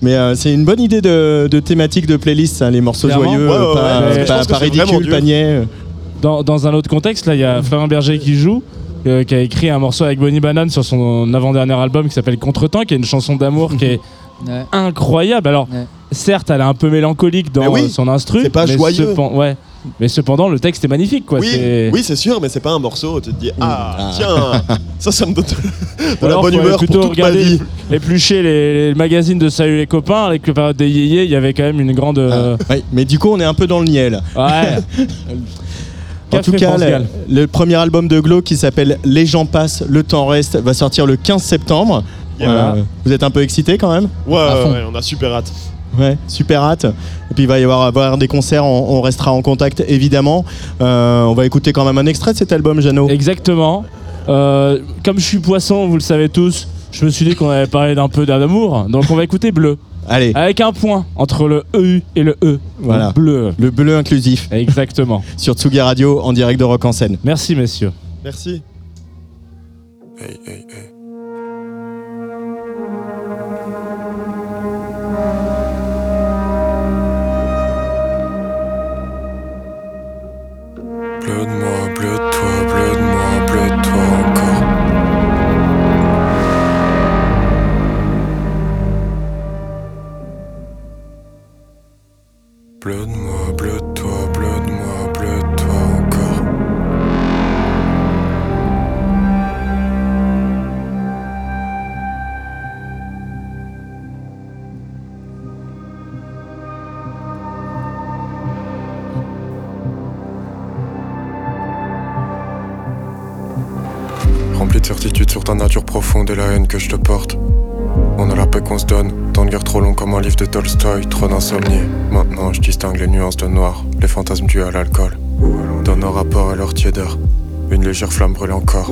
mais euh, c'est une bonne idée de, de thématique de playlist, ça, les morceaux Clairement. joyeux, Ouais, ouais, pas, ouais, pas- pas vraiment ridicule, dur. Dans, dans un autre contexte, là, il y a Florent Berger qui joue, euh, qui a écrit un morceau avec Bonnie Banane sur son avant-dernier album qui s'appelle Contretemps, qui est une chanson d'amour qui est Ouais. incroyable. Alors, Ouais. certes, elle est un peu mélancolique dans oui, euh, son instru. c'est pas mais joyeux. ouais. Mais cependant, le texte est magnifique, quoi. Oui, C'est- oui, c'est sûr, mais c'est pas un morceau. Tu te dis ah, Ah. tiens, ça, ça me donne de la alors, bonne humeur pour plutôt toute ma regarder vie. éplucher les, les magazines de Salut les copains avec le période des yéyés, il y avait quand même une grande. euh, Ouais, mais du coup, on est un peu dans le là. Ouais. En tout cas, le, premier album de Glow qui s'appelle Les gens passent, le temps reste va sortir le 15 septembre. Euh, vous êtes un peu excité quand même? Ouais, on a super hâte. Ouais, super hâte. Et puis il va y avoir, avoir des concerts, on, on restera en contact évidemment. Euh, on va écouter quand même un extrait de cet album, Jeannot. Exactement. Euh, comme je suis poisson, vous le savez tous, je me suis dit qu'on allait parler d'un peu d'amour. Donc on va écouter bleu. Allez, Avec un point entre le EU et le E. Voilà. Donc bleu. le bleu inclusif Exactement. sur Tsugi Radio en direct de Rock en scène. Merci messieurs. Merci. Nature profonde et la haine que je te porte. On a la paix qu'on se donne, tant de guerre trop long comme un livre de Tolstoï, trop d'insomnie. Maintenant je distingue les nuances de noir, les fantasmes dus à l'alcool. Dans nos rapports et leur tiédeur, une légère flamme brûle encore.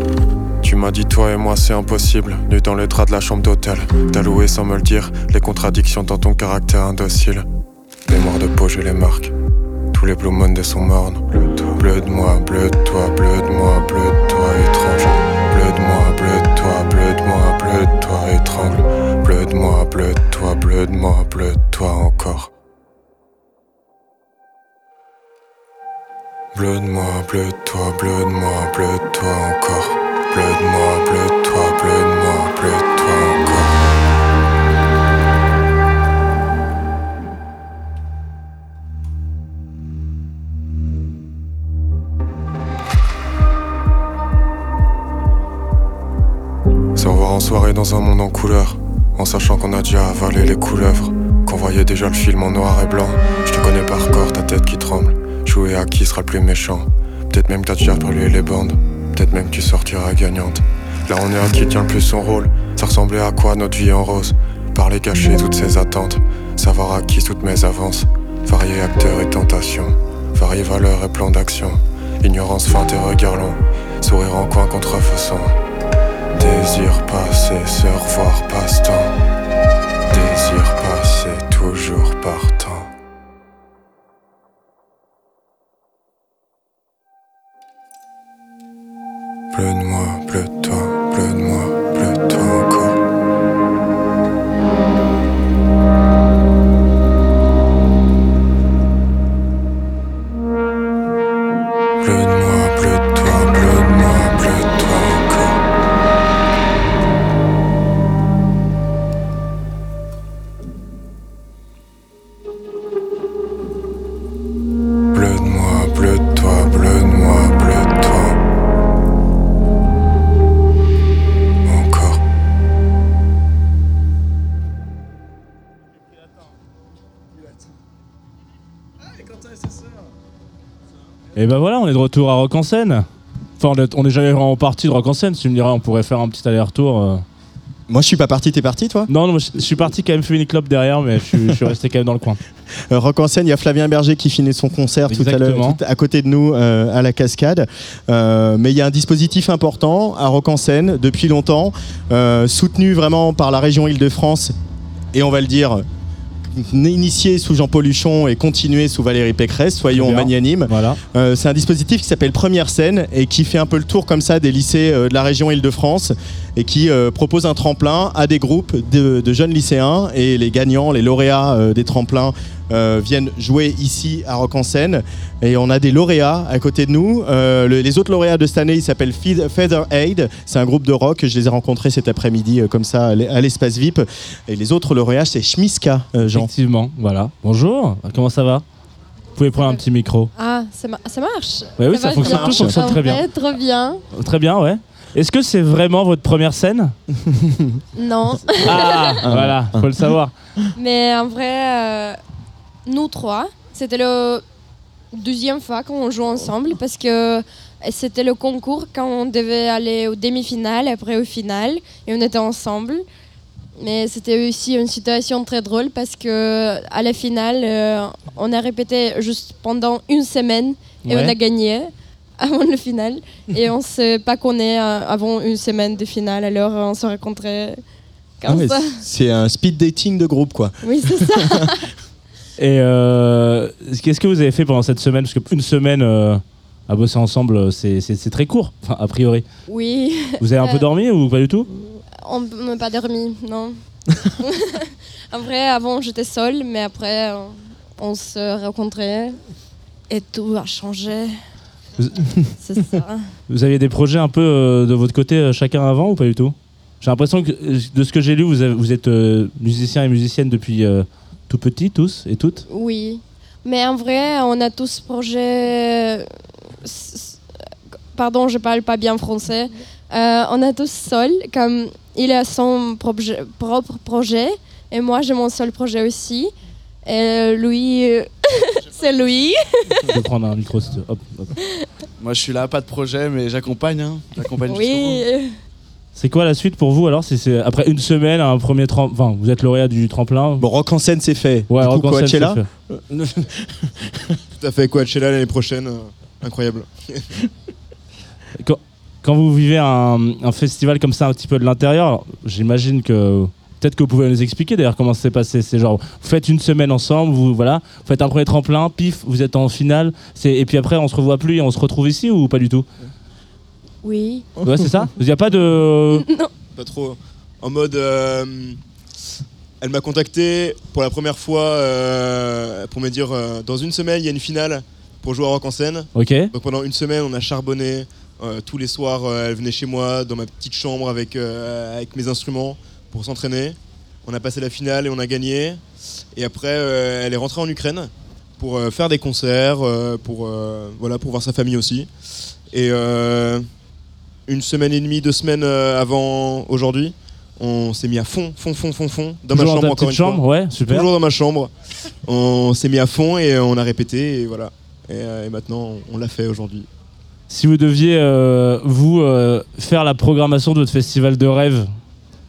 Tu m'as dit toi et moi c'est impossible, nu dans les draps de la chambre d'hôtel. T'as loué sans me le dire, les contradictions dans ton caractère indocile. Mémoire de peau, je les marque. Tous les Blue Mondays sont mornes. Bleu de moi, bleu de toi, bleu de moi, bleu de toi, étrange. Bleu de moi, bleu de toi, bleu de moi, bleu de toi, étrangle. Bleu de moi, bleu de toi, bleu de moi, bleu de toi encore. Bleu de moi, bleu de toi, bleu de moi, bleu de toi encore. Bleu de moi, bleu de toi, bleu de moi, soirée dans un monde en couleur, en sachant qu'on a déjà avalé les couleuvres, qu'on voyait déjà le film en noir et blanc. Je te connais par corps, ta tête qui tremble. Jouer à qui sera le plus méchant. Peut-être même que t'as déjà brûlé les bandes, peut-être même que tu sortiras gagnante. Là on est à qui tient le plus son rôle. Ça ressemblait à quoi notre vie en rose? Parler cacher toutes ses attentes, savoir à qui toutes mes avances. Varier acteurs et tentations, varier valeurs et plans d'action. Ignorance, feinte et regard long, sourire en coin contrefaçon. Désir passé, se revoir passe-temps. Désir passé, toujours partant. Retour à Rock en scène. Enfin, on est, on est jamais vraiment parti de Rock en scène. Si tu me dirais, on pourrait faire un petit aller-retour. euh. Moi, je suis pas parti, t'es parti, toi? Non, non, moi, je, je suis parti quand même fumer une clope derrière, mais je, suis- je suis resté quand même dans le coin. Euh, Rock en scène, il y a Flavien Berger qui finit son concert tout à l'heure, Exactement. tout à côté de nous, euh, à la cascade. Euh, mais il y a un dispositif important à Rock en scène depuis longtemps, euh, soutenu vraiment par la région Île-de-France, et on va le dire, initié sous Jean-Paul Luchon et continué sous Valérie Pécresse, soyons magnanimes. Voilà. Euh, c'est un dispositif qui s'appelle Première Scène et qui fait un peu le tour comme ça des lycées euh, de la région Île-de-France et qui euh, propose un tremplin à des groupes de, de jeunes lycéens et les gagnants, les lauréats des tremplins euh, viennent jouer ici à Rock en Seine et on a des lauréats à côté de nous. Euh, le- les autres lauréats de cette année, ils s'appellent Feed- Feather Aid. C'est un groupe de rock. Je les ai rencontrés cet après-midi euh, comme ça à l'e- à l'espace VIP. Et les autres lauréats, c'est Schmiska, euh, Jean. Effectivement, voilà. Bonjour, comment ça va? Vous pouvez prendre un petit micro. Ah, ça, ma- ça marche. Ouais, oui, ça va fonctionne, bien. tout fonctionne très bien. vrai, Trop bien. Très bien, ouais. Est-ce que c'est vraiment votre première scène? Non, Ah, voilà, faut le savoir. mais en vrai, euh, nous trois, c'était le deuxième fois qu'on joue ensemble parce que c'était le concours quand on devait aller aux demi-finales, après au final, et on était ensemble. Mais c'était aussi une situation très drôle parce que à la finale, euh, on a répété juste pendant une semaine et Ouais. on a gagné avant le final. et on s'est pas connu avant une semaine de finale, alors on se rencontrait Ah comme ouais, ça. c'est un speed dating de groupe, quoi. Oui, c'est ça. Et euh, qu'est-ce que vous avez fait pendant cette semaine? Parce qu'une semaine euh, à bosser ensemble, c'est c'est- c'est très court, enfin, a priori. oui, Vous avez un peu Euh, dormi ou pas du tout? on n'a pas dormi, non. en vrai, avant j'étais seule, mais après on se rencontrait et tout a changé. Vous- c'est ça. Vous aviez des projets un peu euh, de votre côté chacun avant ou pas du tout? J'ai l'impression que de ce que j'ai lu, vous, avez- vous êtes musicien et musicienne depuis tout petit, tous et toutes. Oui, mais en vrai, on a tous projet. Pardon, je parle pas bien français. Euh, on a tous seul, comme il a son proje- propre projet, et moi j'ai mon seul projet aussi. Et lui, c'est lui. Je vais prendre un micro. si tu veux. Hop, hop. Moi, je suis là, pas de projet, mais j'accompagne. Hein. J'accompagne Oui. C'est quoi la suite pour vous alors C'est- c'est après une semaine, un premier tremplin. Enfin, vous êtes lauréat du tremplin? Bon, Rock en scène, c'est fait. Ouais, du coup, Rock en scène, Coachella, fait. Tout à fait, Coachella l'année prochaine. euh, incroyable. Quand, quand vous vivez un, un festival comme ça un petit peu de l'intérieur, j'imagine que peut-être que vous pouvez nous expliquer d'ailleurs comment ça s'est passé. C'est genre vous faites une semaine ensemble, vous voilà, vous faites un premier tremplin, pif, vous êtes en finale, et puis après on se revoit plus et on se retrouve ici ou pas du tout? Oui. Ouais, c'est ça? Il n'y a pas de Non. Pas trop. En mode. euh, elle m'a contacté pour la première fois euh, pour me dire euh, dans une semaine, il y a une finale pour jouer à Rock en scène. Ok. Donc pendant une semaine, on a charbonné. Euh, tous les soirs, euh, elle venait chez moi dans ma petite chambre avec, euh, avec mes instruments pour s'entraîner. On a passé la finale et on a gagné. Et après, euh, elle est rentrée en Ukraine pour euh, faire des concerts, euh, pour, euh, voilà, pour voir sa famille aussi. Et euh, une semaine et demie, deux semaines euh, avant aujourd'hui, On s'est mis à fond, fond, fond, fond, fond, dans ma chambre ta encore une chambre, fois. ouais, super. Toujours dans ma chambre. On s'est mis à fond et on a répété et voilà. Et, euh, et maintenant, on l'a fait aujourd'hui. Si vous deviez, euh, vous, euh, faire la programmation de votre festival de rêve,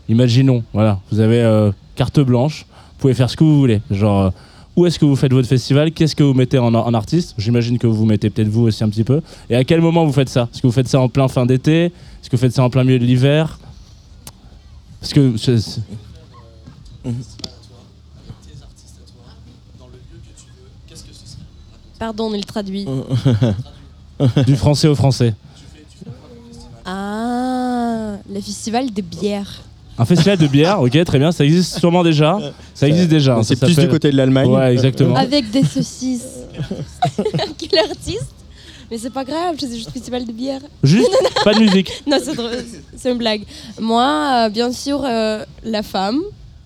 imaginons, voilà, vous avez euh, carte blanche, vous pouvez faire ce que vous voulez. Genre, où est-ce que vous faites votre festival? Qu'est-ce que vous mettez en, en artiste? J'imagine que vous mettez peut-être vous aussi un petit peu. Et à quel moment vous faites ça? Est-ce que vous faites ça en plein fin d'été? Est-ce que vous faites ça en plein milieu de l'hiver? Parce que c'est- Pardon, il traduit. du français au français. Ah, le festival de bière. Un festival de bière, ok, très bien, ça existe sûrement déjà. Ça existe déjà. C'est plus du côté de l'Allemagne. Ouais, exactement. Avec des saucisses. Quel artiste Mais c'est pas grave, c'est juste festival de bière. Juste, pas de musique. Non, c'est une blague. Moi, euh, bien sûr, euh, la femme.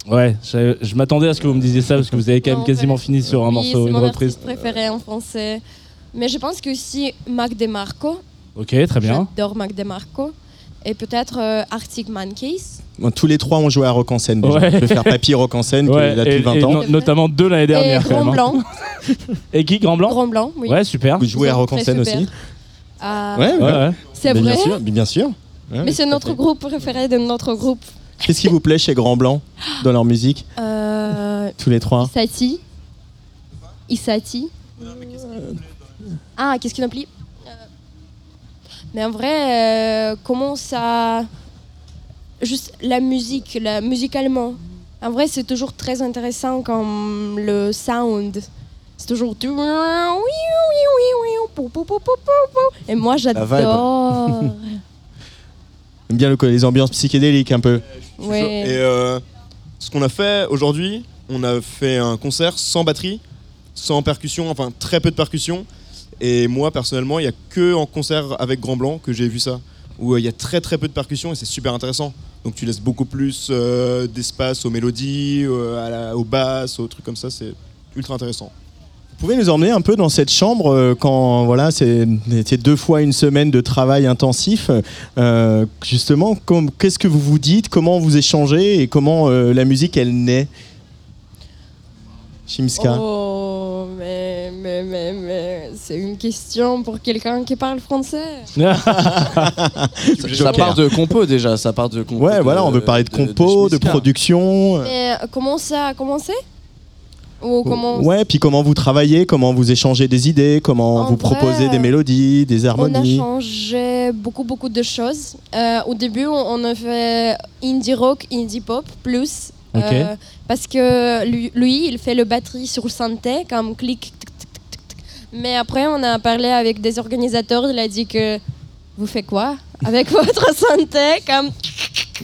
Ouais, je, je m'attendais à ce que vous me disiez ça parce que vous avez quand même Non, quasiment fini sur un Oui, morceau, c'est une mon reprise. préféré en français. Mais je pense que aussi Mac DeMarco. Ok, très bien. J'adore Mac DeMarco. Et peut-être euh, Arctic Monkeys. Bon, tous les trois ont joué à Rock en scène. déjà. Ouais. Je vais faire Papy Rock en scène, qui Ouais, est là et- depuis 20 et ans. no- notamment deux l'année Et dernière. quand Grand même, hein. Blanc. Et qui Grand Blanc? Grand Blanc, oui. Ouais, super. Vous jouez à Rock en scène super. aussi? Ah, Ouais, Ouais, ouais. C'est vrai Bien sûr, bien sûr. Ouais, Mais c'est notre fait. groupe préféré de notre groupe. Qu'est-ce qui vous plaît chez Grand Blanc dans leur musique? Euh, Tous les trois Isati. Isati. Ah, qu'est-ce qu'il appelle Mais en vrai, euh, comment ça. Juste la musique, la, musicalement. En vrai, c'est toujours très intéressant comme le sound. C'est toujours. du- Et moi, j'adore. J'aime bien le, les ambiances psychédéliques un peu. Ouais. Et euh, ce qu'on a fait aujourd'hui, on a fait un concert sans batterie, sans percussion, enfin très peu de percussion. Et moi personnellement, il n'y a que en concert avec Grand Blanc que j'ai vu ça, où euh, il y a très très peu de percussion et c'est super intéressant. Donc tu laisses beaucoup plus euh, d'espace aux mélodies, euh, à la- aux basses, aux trucs comme ça, c'est ultra intéressant. Vous pouvez nous emmener un peu dans cette chambre euh, quand voilà c'est deux fois une semaine de travail intensif. Euh, justement, qu'est-ce que vous vous dites? Comment vous échangez? Et comment euh, la musique elle naît? Chimska. Oh, mais, mais, mais, c'est une question pour quelqu'un qui parle français. Ça part de compo déjà, ça part de compo. Ouais, de- voilà, on veut parler de compo, de, production. euh, Mais euh, comment ça a commencé? Ou comment Ouais, puis comment vous travaillez, comment vous échangez des idées, comment En vous vrai, proposez des mélodies, des On a harmonies. changé beaucoup, beaucoup de choses. Euh, au début, on a fait indie rock, indie pop, plus. Euh, parce que lui, lui, il fait le batterie sur le synthé, comme clic, Mais après, on a parlé avec des organisateurs, il a dit que vous faites quoi avec votre synthé, comme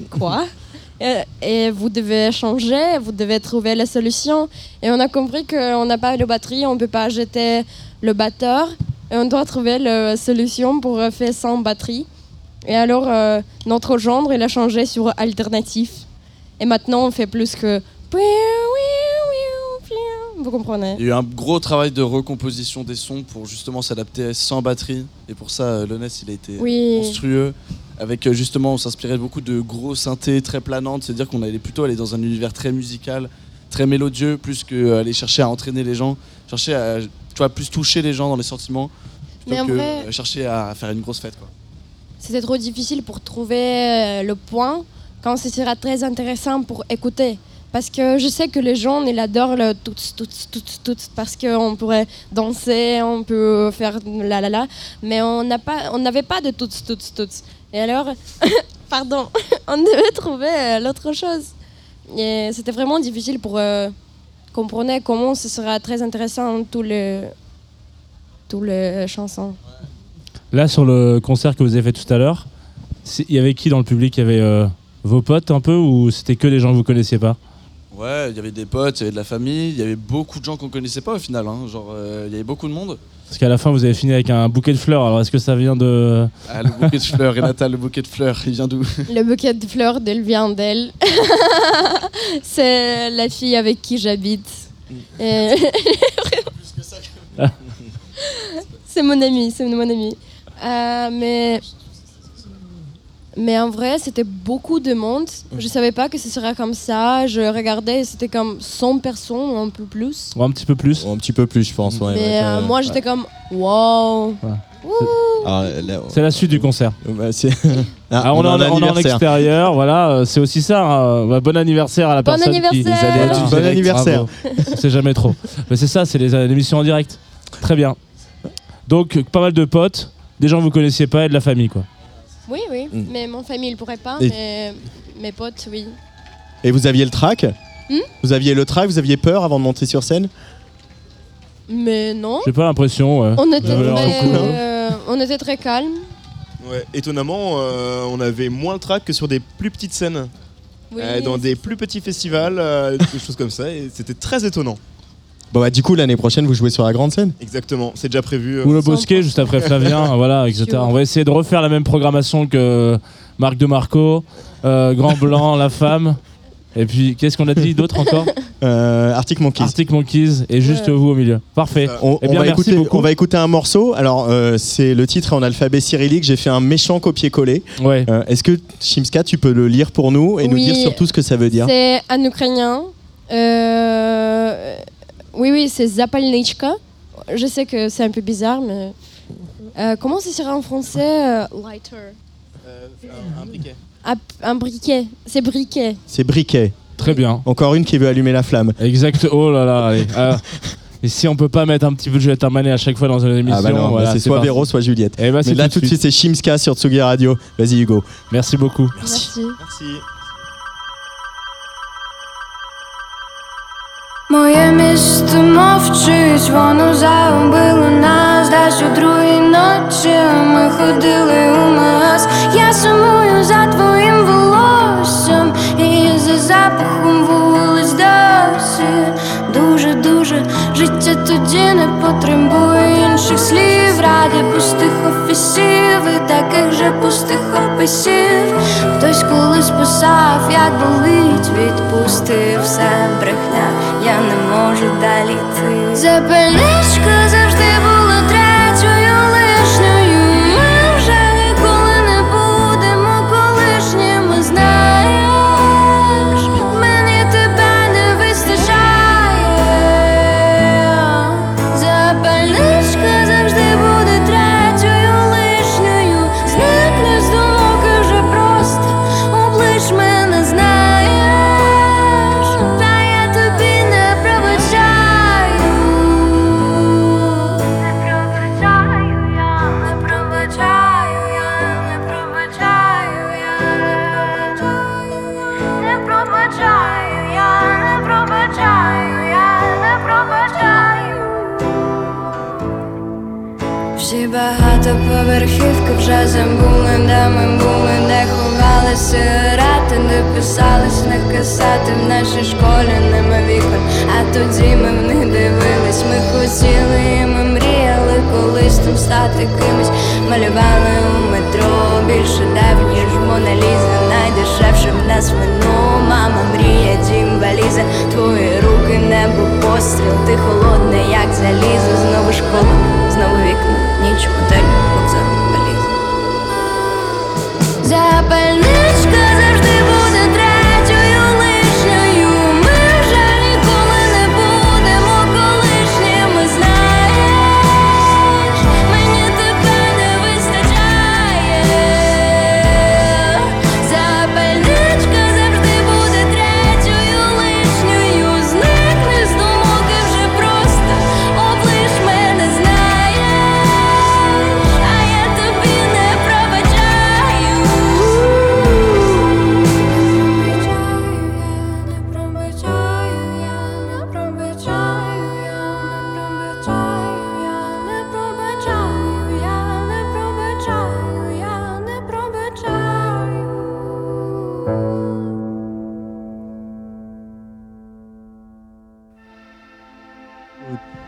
quoi? Et, vous devez changer, vous devez trouver la solution. Et on a compris qu'on n'a pas de batterie, on ne peut pas jeter le batteur. Et on doit trouver la solution pour faire sans batterie. Et alors, euh, notre genre, il a changé sur alternatif. Et maintenant, on fait plus que. Vous comprenez Il y a eu un gros travail de recomposition des sons pour justement s'adapter sans batterie. Et pour ça, euh, le NES, il a été Oui. monstrueux. Avec euh, justement, on s'inspirait beaucoup de gros synthés très planantes. C'est-à-dire qu'on allait plutôt aller dans un univers très musical, très mélodieux, plus qu'aller chercher à entraîner les gens, chercher à tu vois, plus toucher les gens dans les sentiments, plutôt Mais en que vrai- euh, chercher à faire une grosse fête. Quoi. C'était trop difficile pour trouver euh, le point quand ce sera très intéressant pour écouter. Parce que je sais que les gens, ils adorent le tout, tout, tout, tout, parce qu'on pourrait danser, on peut faire la la la, mais on n'avait pas de tout, tout, tout. Et alors, pardon, on devait trouver euh, l'autre chose. Et c'était vraiment difficile pour euh, comprendre comment ce sera très intéressant tous les, tous les chansons. Là, sur le concert que vous avez fait tout à l'heure, il y avait qui dans le public? Il y avait euh, vos potes un peu ou c'était que des gens que vous connaissiez pas? Ouais, il y avait des potes, il y avait de la famille, il y avait beaucoup de gens qu'on connaissait pas au final. hein. Genre, euh, il y avait beaucoup de monde. Parce qu'à la fin, vous avez fini avec un bouquet de fleurs. Alors, est-ce que ça vient de. Ah, le bouquet de fleurs, Renata, le bouquet de fleurs, il vient d'où? Le bouquet de fleurs d'elle vient d'elle. c'est la fille avec qui j'habite. Et- c'est mon ami, c'est mon ami. Euh, mais Mais en vrai, c'était beaucoup de monde. Je savais pas que ce serait comme ça. Je regardais, c'était comme 100 personnes ou un peu plus. Ou un petit peu plus. Un petit peu plus, je pense. ouais, Mais ouais, euh, moi, j'étais comme wow. Ah, C'est la suite du concert. bah, c'est- Ah, Ah, on, est a en, un on est en anniversaire. extérieur, voilà, euh, c'est aussi ça. hein. Bah, bon anniversaire à la Bon personne qui anniversaire être Bon du direct. anniversaire. Sait jamais trop. Mais c'est ça, c'est les l'émission en direct. Très bien. Donc, pas mal de potes, des gens que vous connaissiez pas et de la famille, quoi. Oui, oui. Mm. Mais mon famille, il pourrait pas. Et- Mais mes potes, oui. Et vous aviez le track Hmm? Vous aviez le track, vous aviez peur avant de monter sur scène Mais non. J'ai pas l'impression. ouais. On était, Vous avez l'air très, cool, hein. euh, on était très calme. Ouais, étonnamment, euh, on avait moins le track que sur des plus petites scènes. Oui, Euh, dans des plus petits festivals, euh, des choses comme ça, et c'était très étonnant. Bon bah du coup l'année prochaine vous jouez sur la grande scène Exactement, c'est déjà prévu. euh, Ou le Bosquet juste après Flavien, voilà, etc. On va essayer de refaire la même programmation que Marc de Marco, euh, Grand Blanc, La Femme. Et puis, qu'est-ce qu'on a dit d'autre encore euh, Arctic Monkeys. Arctic Monkeys et juste Ouais. vous au milieu. Parfait. On, Eh on va merci écouter, beaucoup. on va écouter un morceau. Alors, euh, c'est le titre est en alphabet cyrillique. J'ai fait un méchant copier-coller. Ouais. Euh, Est-ce que Shimska, tu peux le lire pour nous et nous dire surtout ce que ça veut dire C'est en ukrainien. Euh, Oui, oui, c'est Zapalnichka. Je sais que c'est un peu bizarre, mais. Euh, comment ça serait en français euh, Lighter. un briquet. Ah, un briquet. C'est briquet. C'est briquet. Très bien. Encore une qui veut allumer la flamme. Exact. Oh là là, allez. Ah. et si on peut pas mettre un petit peu de Juliette Armanet à chaque fois dans une émission, Ah bah voilà, c'est soit. Véro, soit Juliette. Eh ben, c'est Mais là tout de suite c'est Shimska sur Tsugi Radio. Vas-y Hugo. Merci beaucoup. Merci. Merci. Моє місто мовчить, воно загубило нас десь у другій ночі ми ходили у нас. Я сумую за твоїм волоссям і за запахом вулиць досі. Дуже, дуже життя тоді не потребує інших слів, ради пустих офісів таких же пустих описів. Хтось колись писав, як болить, відпустив все брехня, я не можу далі йти. Запальничка завжди багатоповерхівки вже забули, де ми були, де ховали сигарети, де писались на касети в нашій школі нема вікон. А тоді ми в них дивились, ми хотіли і ми мріяли колись там стати кимось. Малювали у метро більше дев, ніж Мона Ліза. Найдешевше в нас вино, мама мріє, дім валіза Твої руки, небо, постріл, ти холодна, як залізо. Знову школа, знову вікна, ніч готель, вокзал, Запальничка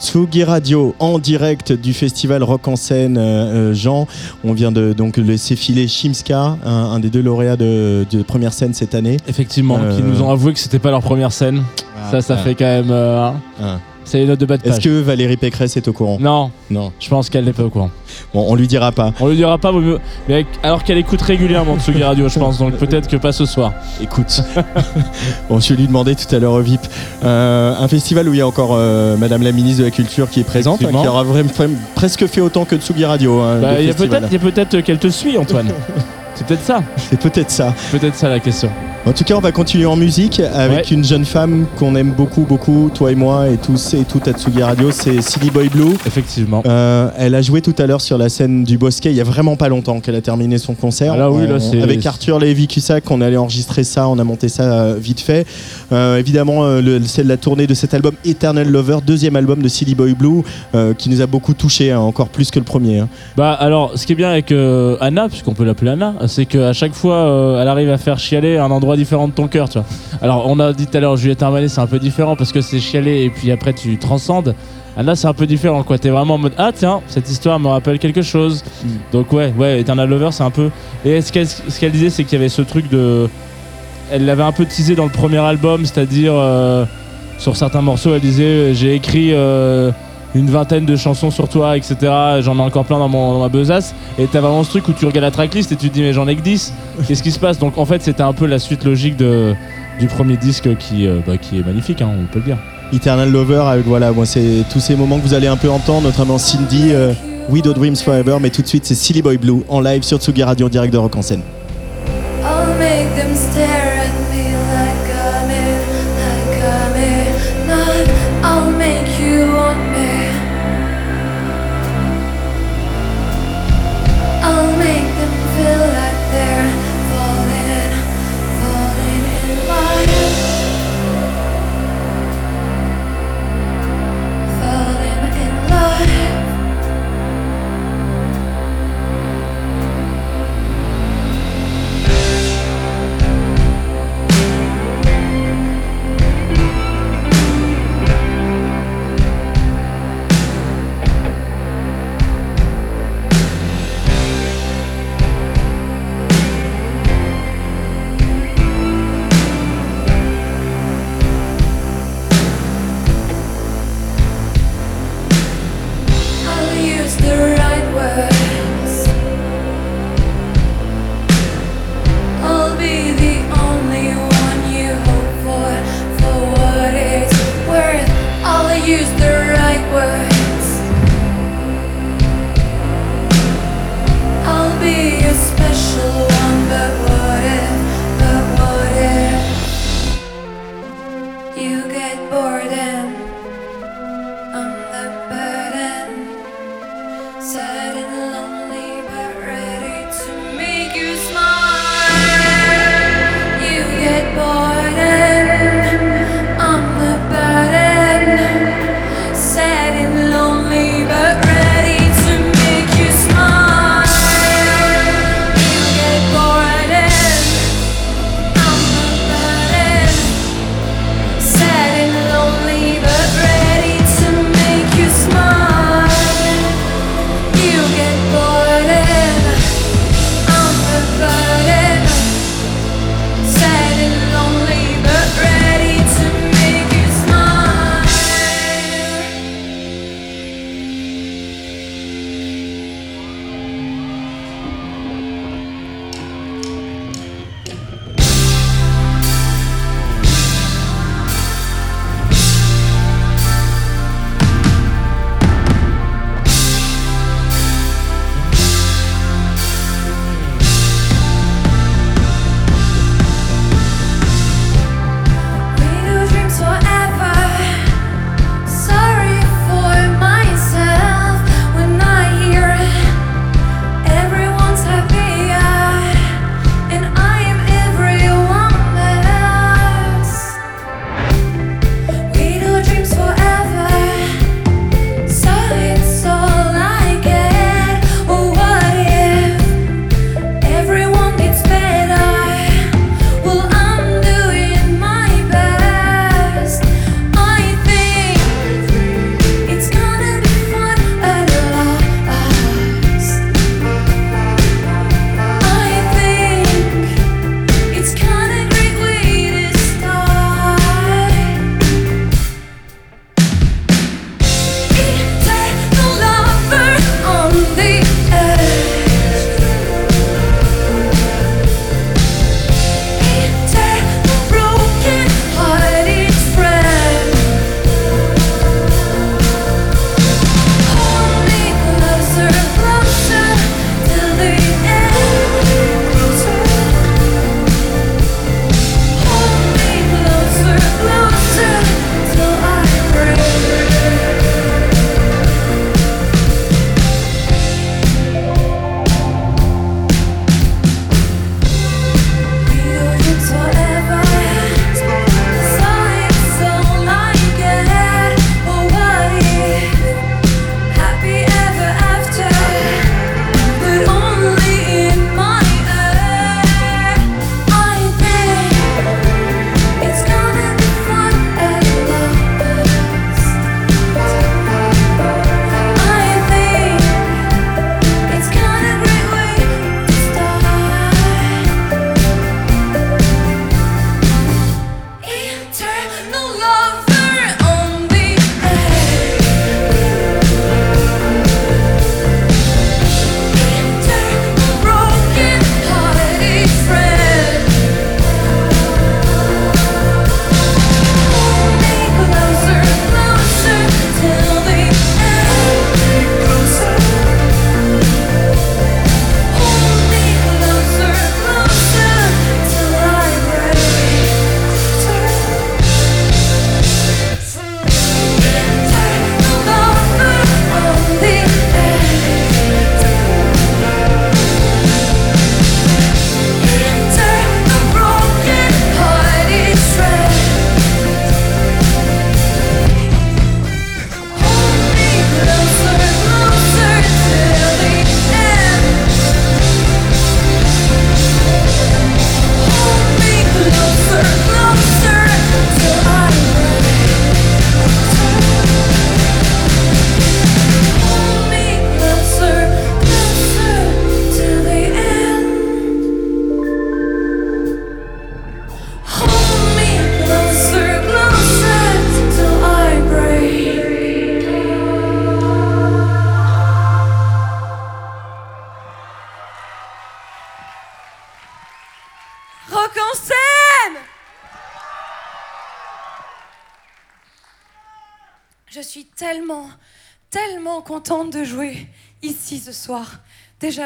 Tsugi Radio en direct du festival Rock en scène euh, euh, Jean. On vient de donc laisser filer Shimska, un, un des deux lauréats de, de première scène cette année. Effectivement, Euh, qui nous ont avoué que c'était pas leur première scène. Ah, ça, ça ah. fait quand même. euh. Ah. C'est les notes de bas de Est-ce que Valérie Pécresse est au courant? Non, Non. je pense qu'elle n'est pas au courant. Bon, on lui dira pas. On lui dira pas, vaut mieux- mais avec- alors qu'elle écoute régulièrement Tsugi Radio, je pense, donc peut-être que pas ce soir. Écoute, bon, je lui demandais tout à l'heure au VIP. Euh, un festival où il y a encore euh, Madame la ministre de la Culture qui est présente, hein, Effectivement. qui aura vraiment presque fait autant que Tsugi Radio. hein, Bah, le Il y a festival. peut-être il y a peut-être qu'elle te suit, Antoine. C'est peut-être ça. C'est peut-être ça. Peut-être ça la question. En tout cas, on va continuer en musique avec Ouais. une jeune femme qu'on aime beaucoup, beaucoup, toi et moi et tous et tout à Tsugi Radio, c'est Silly Boy Blue. Effectivement. Euh, elle a joué tout à l'heure sur la scène du Bosquet il y a vraiment pas longtemps qu'elle a terminé son concert. Ah là oui, là, On- avec Arthur Lévy Cussac, on allait enregistrer ça, on a monté ça euh, vite fait. Euh, évidemment, euh, c'est la tournée de cet album Eternal Lover, deuxième album de Silly Boy Blue, euh, qui nous a beaucoup touché, encore plus que le premier. hein. Bah alors, ce qui est bien avec Anna, puisqu'on peut l'appeler Anna, c'est qu'à chaque fois, elle arrive à faire chialer un endroit différent de ton cœur, tu vois. Alors, on a dit tout à l'heure, Juliette Armanet, c'est un peu différent parce que c'est chialer et puis après tu transcendes. Anna, c'est un peu différent, quoi. T'es vraiment en mode ah tiens, cette histoire me rappelle quelque chose. Donc ouais, ouais, Eternal Lover, c'est un peu. Et ce qu'elle, ce qu'elle disait, c'est qu'il y avait ce truc de. Elle l'avait un peu teasé dans le premier album, c'est-à-dire euh, sur certains morceaux, elle disait j'ai écrit. euh, une vingtaine de chansons sur toi, etc. J'en ai encore plein dans, ma besace. Et t'as vraiment ce truc où tu regardes la tracklist et tu te dis, mais j'en ai que 10. Qu'est-ce qui se passe? Donc en fait, c'était un peu la suite logique du premier disque qui, euh, bah, est magnifique, hein, on peut le dire. Eternal Lover, avec voilà, moi, c'est tous ces moments que vous allez un peu entendre, notamment Cindy, euh, Widow Dreams Forever, mais tout de suite c'est Silly Boy Blue en live sur Tsugi Radio direct de Rock en scène.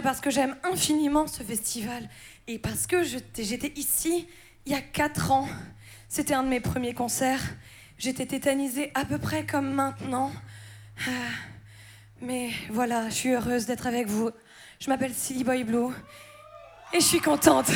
parce que j'aime infiniment ce festival et parce que j'étais ici il y a 4 ans. C'était un de mes premiers concerts. J'étais tétanisée à peu près comme maintenant. Ah. Mais voilà, je suis heureuse d'être avec vous. Je m'appelle Silly Boy Blue et je suis contente.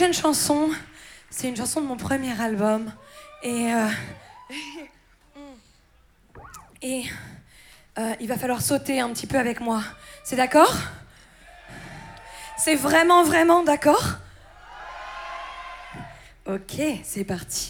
prochaine chanson, c'est une chanson de mon premier album. Et, euh, euh, il va falloir sauter un petit peu avec moi. C'est d'accord? C'est vraiment, vraiment d'accord? Ok, c'est parti.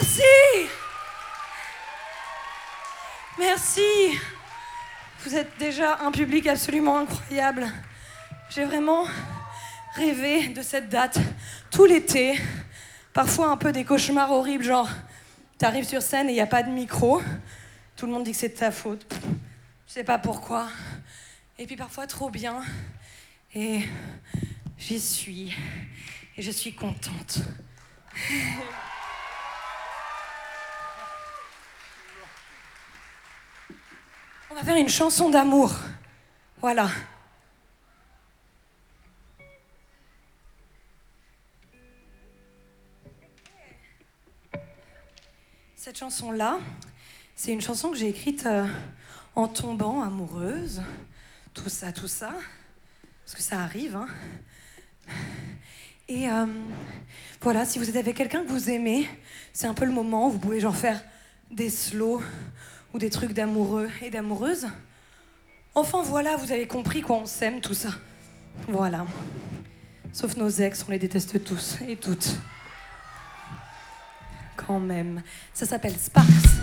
Merci. Merci. Vous êtes déjà un public absolument incroyable. J'ai vraiment rêvé de cette date tout l'été. Parfois un peu des cauchemars horribles, genre t'arrives sur scène et il n'y a pas de micro. Tout le monde dit que c'est de ta faute. Je sais pas pourquoi. Et puis parfois trop bien. Et j'y suis. Et je suis contente. On va faire une chanson d'amour. Voilà. Cette chanson-là, c'est une chanson que j'ai écrite euh, en tombant amoureuse. Tout ça, tout ça. Parce que ça arrive, hein. Et euh, voilà, si vous êtes avec quelqu'un que vous aimez, c'est un peu le moment où vous pouvez genre faire des slows ou des trucs d'amoureux et d'amoureuses. Enfin voilà, vous avez compris quoi on s'aime, tout ça. Voilà. Sauf nos ex, on les déteste tous et toutes. Quand même. Ça s'appelle Sparks.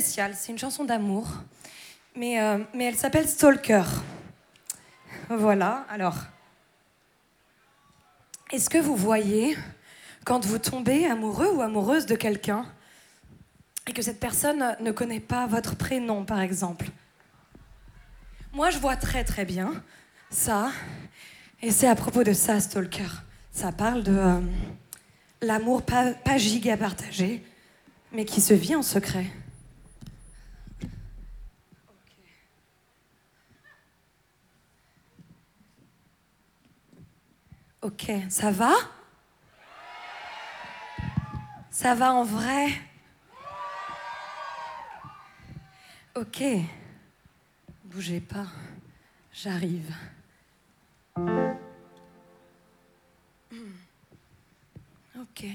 C'est une chanson d'amour, mais, euh, mais elle s'appelle Stalker. Voilà, alors. Est-ce que vous voyez, quand vous tombez amoureux ou amoureuse de quelqu'un, et que cette personne ne connaît pas votre prénom, par exemple? Moi, je vois très très bien ça, et c'est à propos de ça, Stalker. Ça parle de euh, l'amour pas, pas giga partagé, mais qui se vit en secret. Ok, ça va? Ça va en vrai? Ok, bougez pas, j'arrive. Ok.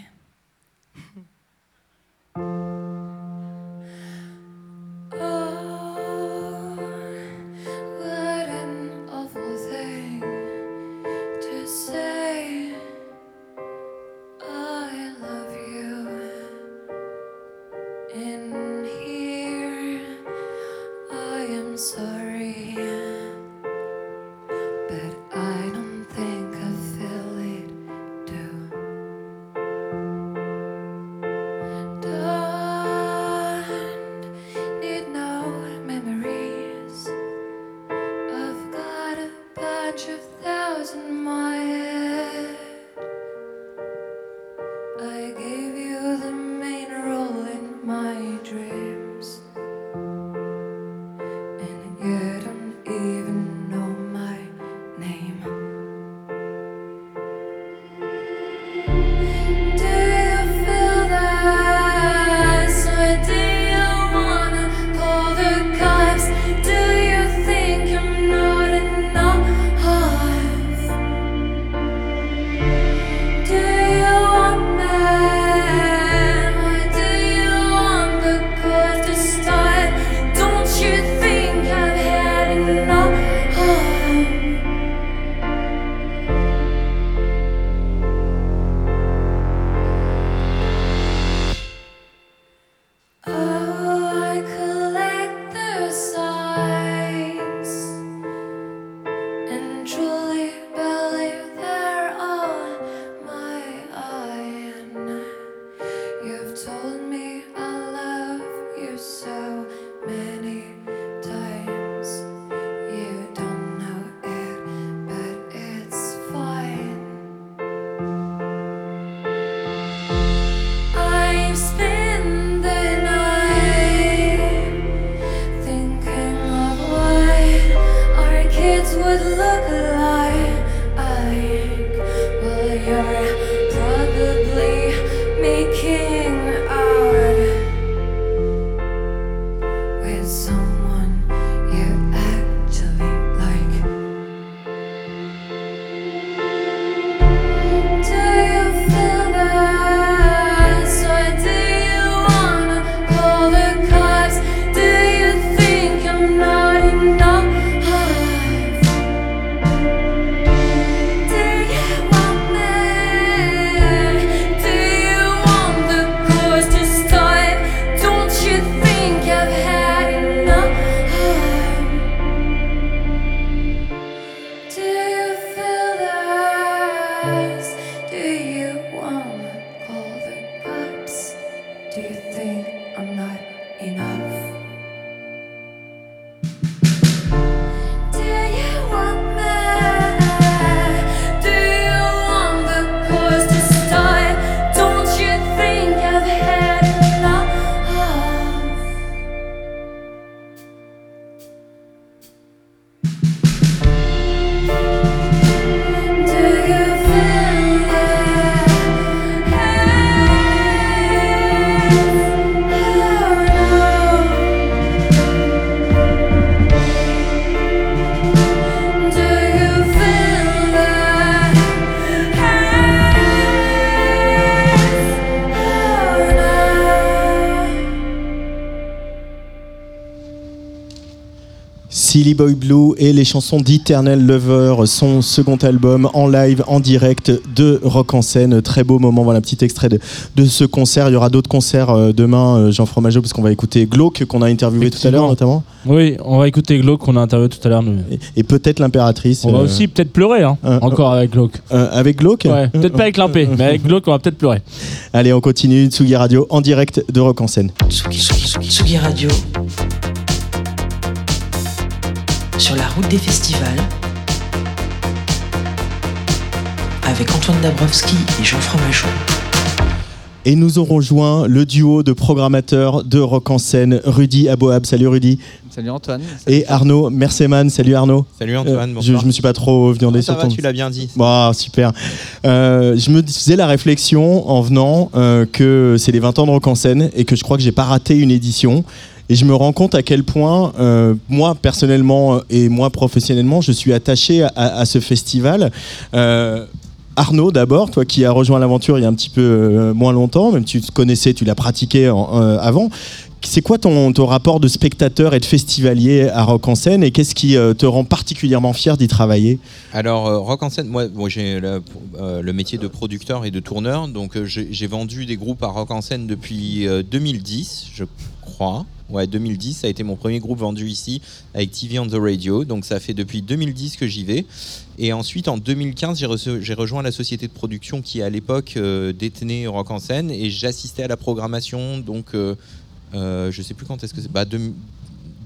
Les chansons d'Eternal Lover, son second album en live, en direct de Rock en scène. Très beau moment, voilà un petit extrait de, de ce concert. Il y aura d'autres concerts euh, demain, euh, Jean Fromageau, parce qu'on va écouter Glauque, qu'on a interviewé tout à l'heure notamment. Oui, on va écouter Glauque qu'on a interviewé tout à l'heure. nous. Et, et peut-être l'impératrice. On va euh, aussi peut-être pleurer, hein, euh, encore avec Glauque. euh, avec Glauque Ouais, peut-être pas avec l'impé, mais avec Glauque, on va peut-être pleurer. Allez, on continue. Tsugi Radio en direct de Rock en scène. Tsugi, Tsugi, Tsugi, Tsugi Radio. Sur la route des festivals. Avec Antoine Dabrowski et Jean Fromageau. Et nous aurons joint le duo de programmateurs de Rock en scène, Rudy Aboab. Salut Rudy. Salut Antoine. Et Arnaud Merceman. Salut Arnaud. Salut Antoine, Euh, je, bonsoir. je me suis pas trop viandé sur ça va, ton. tu l'as bien dit. Bah, super. Euh, je me faisais la réflexion en venant euh, que c'est les 20 ans de Rock en scène et que je crois que j'ai pas raté une édition. Et je me rends compte à quel point, euh, moi personnellement et moi professionnellement, je suis attaché à, ce festival. Euh, Arnaud, d'abord, toi qui as rejoint l'aventure il y a un petit peu euh, moins longtemps, même tu te connaissais, tu l'as pratiqué euh, avant. C'est quoi ton, ton rapport de spectateur et de festivalier à Rock en scène et qu'est-ce qui euh, te rend particulièrement fier d'y travailler? Alors, euh, rock en scène, moi, j'ai le, euh, le métier de producteur et de tourneur, donc euh, j'ai vendu des groupes à rock en scène depuis euh, 2010, je crois. Ouais, 2010, ça a été mon premier groupe vendu ici avec TV on the Radio, donc ça fait depuis 2010 que j'y vais. Et ensuite, en 2015, j'ai rejoint la société de production qui, à l'époque, euh, détenait rock en scène et j'assistais à la programmation, donc euh, euh, je sais plus quand est-ce que c'est. Bah, deux-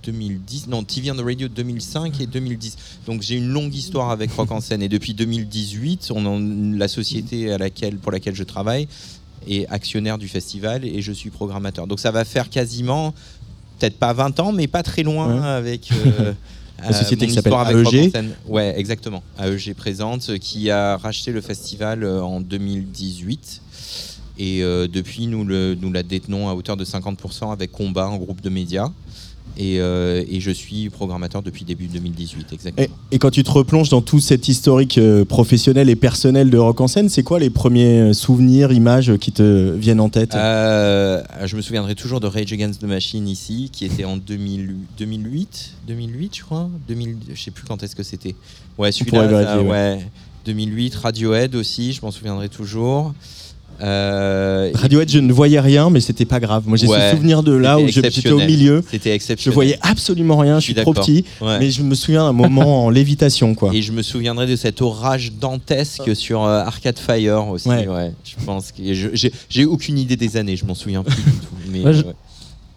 2010, non, TV on the Radio 2005 et 2010. Donc j'ai une longue histoire avec Rock en scène et depuis 2018, on la société à laquelle, pour laquelle je travaille est actionnaire du festival et je suis programmateur. Donc ça va faire quasiment, peut-être pas 20 ans, mais pas très loin Ouais. avec... euh, La société mon qui s'appelle AEG. scène. Ouais, exactement. AEG présente, euh, qui a racheté le festival euh, en 2018. Et euh, depuis, nous, le, nous la détenons à hauteur de 50% avec Combat, un groupe de médias. Et, euh, et je suis programmateur depuis début 2018, exactement. Et, et quand tu te replonges dans tout cet historique euh, professionnel et personnel de Rock en scène, c'est quoi les premiers euh, souvenirs, images qui te viennent en tête? Euh, je me souviendrai toujours de Rage Against the Machine ici, qui était en 2000 2008, 2008 je crois, 2000, je sais plus quand est-ce que c'était. Ouais, celui-là, ouais. 2008, Radiohead aussi, je m'en souviendrai toujours. Euh, Radiohead, je ne voyais rien, mais c'était pas grave. Moi, j'ai Ouais, ce souvenir de là où je- j'étais au milieu. C'était Je exceptionnel. voyais absolument rien. Je suis trop petit, Ouais. mais je me souviens d'un moment en lévitation, quoi. Et je me souviendrai de cet orage dantesque sur euh, Arcade Fire aussi. Ouais. Ouais. je pense que je- j'ai aucune idée des années, je m'en souviens plus du tout. Mais, Ouais, je- ouais.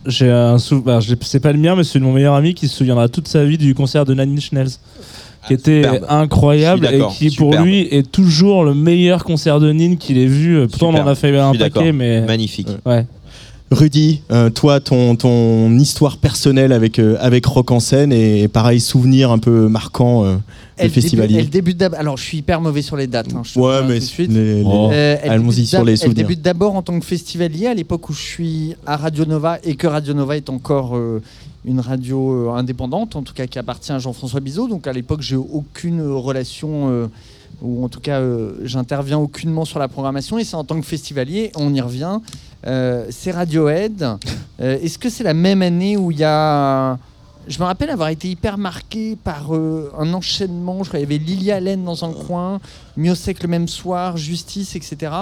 J'ai un souvenir, c'est pas le mien, mais c'est de mon meilleur ami qui se souviendra toute sa vie du concert de Nine Inch Nails. Qui était superbe. incroyable et qui pour lui est toujours le meilleur concert de Nine qu'il ait vu. Pourtant on en a fait un paquet, d'accord. mais Magnifique. Ouais. Rudy, euh, toi, ton, ton histoire personnelle avec, euh, avec Rock en scène et, pareil, souvenir un peu marquant euh, Elle festivalier. elle débute d'ab- Alors, je suis hyper mauvais sur les dates. hein, je Ouais, mais tout de suite. les- les- Euh, elle allons-y débute sur les Elle souvenirs. débute d'abord en tant que festivalier à l'époque où je suis à Radio Nova et que Radio Nova est encore euh, une radio indépendante, en tout cas qui appartient à Jean-François Bizot. Donc à l'époque, j'ai aucune relation. euh, ou en tout cas, euh, j'interviens aucunement sur la programmation, et c'est en tant que festivalier, on y revient. Euh, c'est Radiohead. Euh, Est-ce que c'est la même année où il y a je me rappelle avoir été hyper marqué par euh, un enchaînement. Je crois qu'il y avait Lily Allen dans un coin, Miosek le même soir, Justice, etc.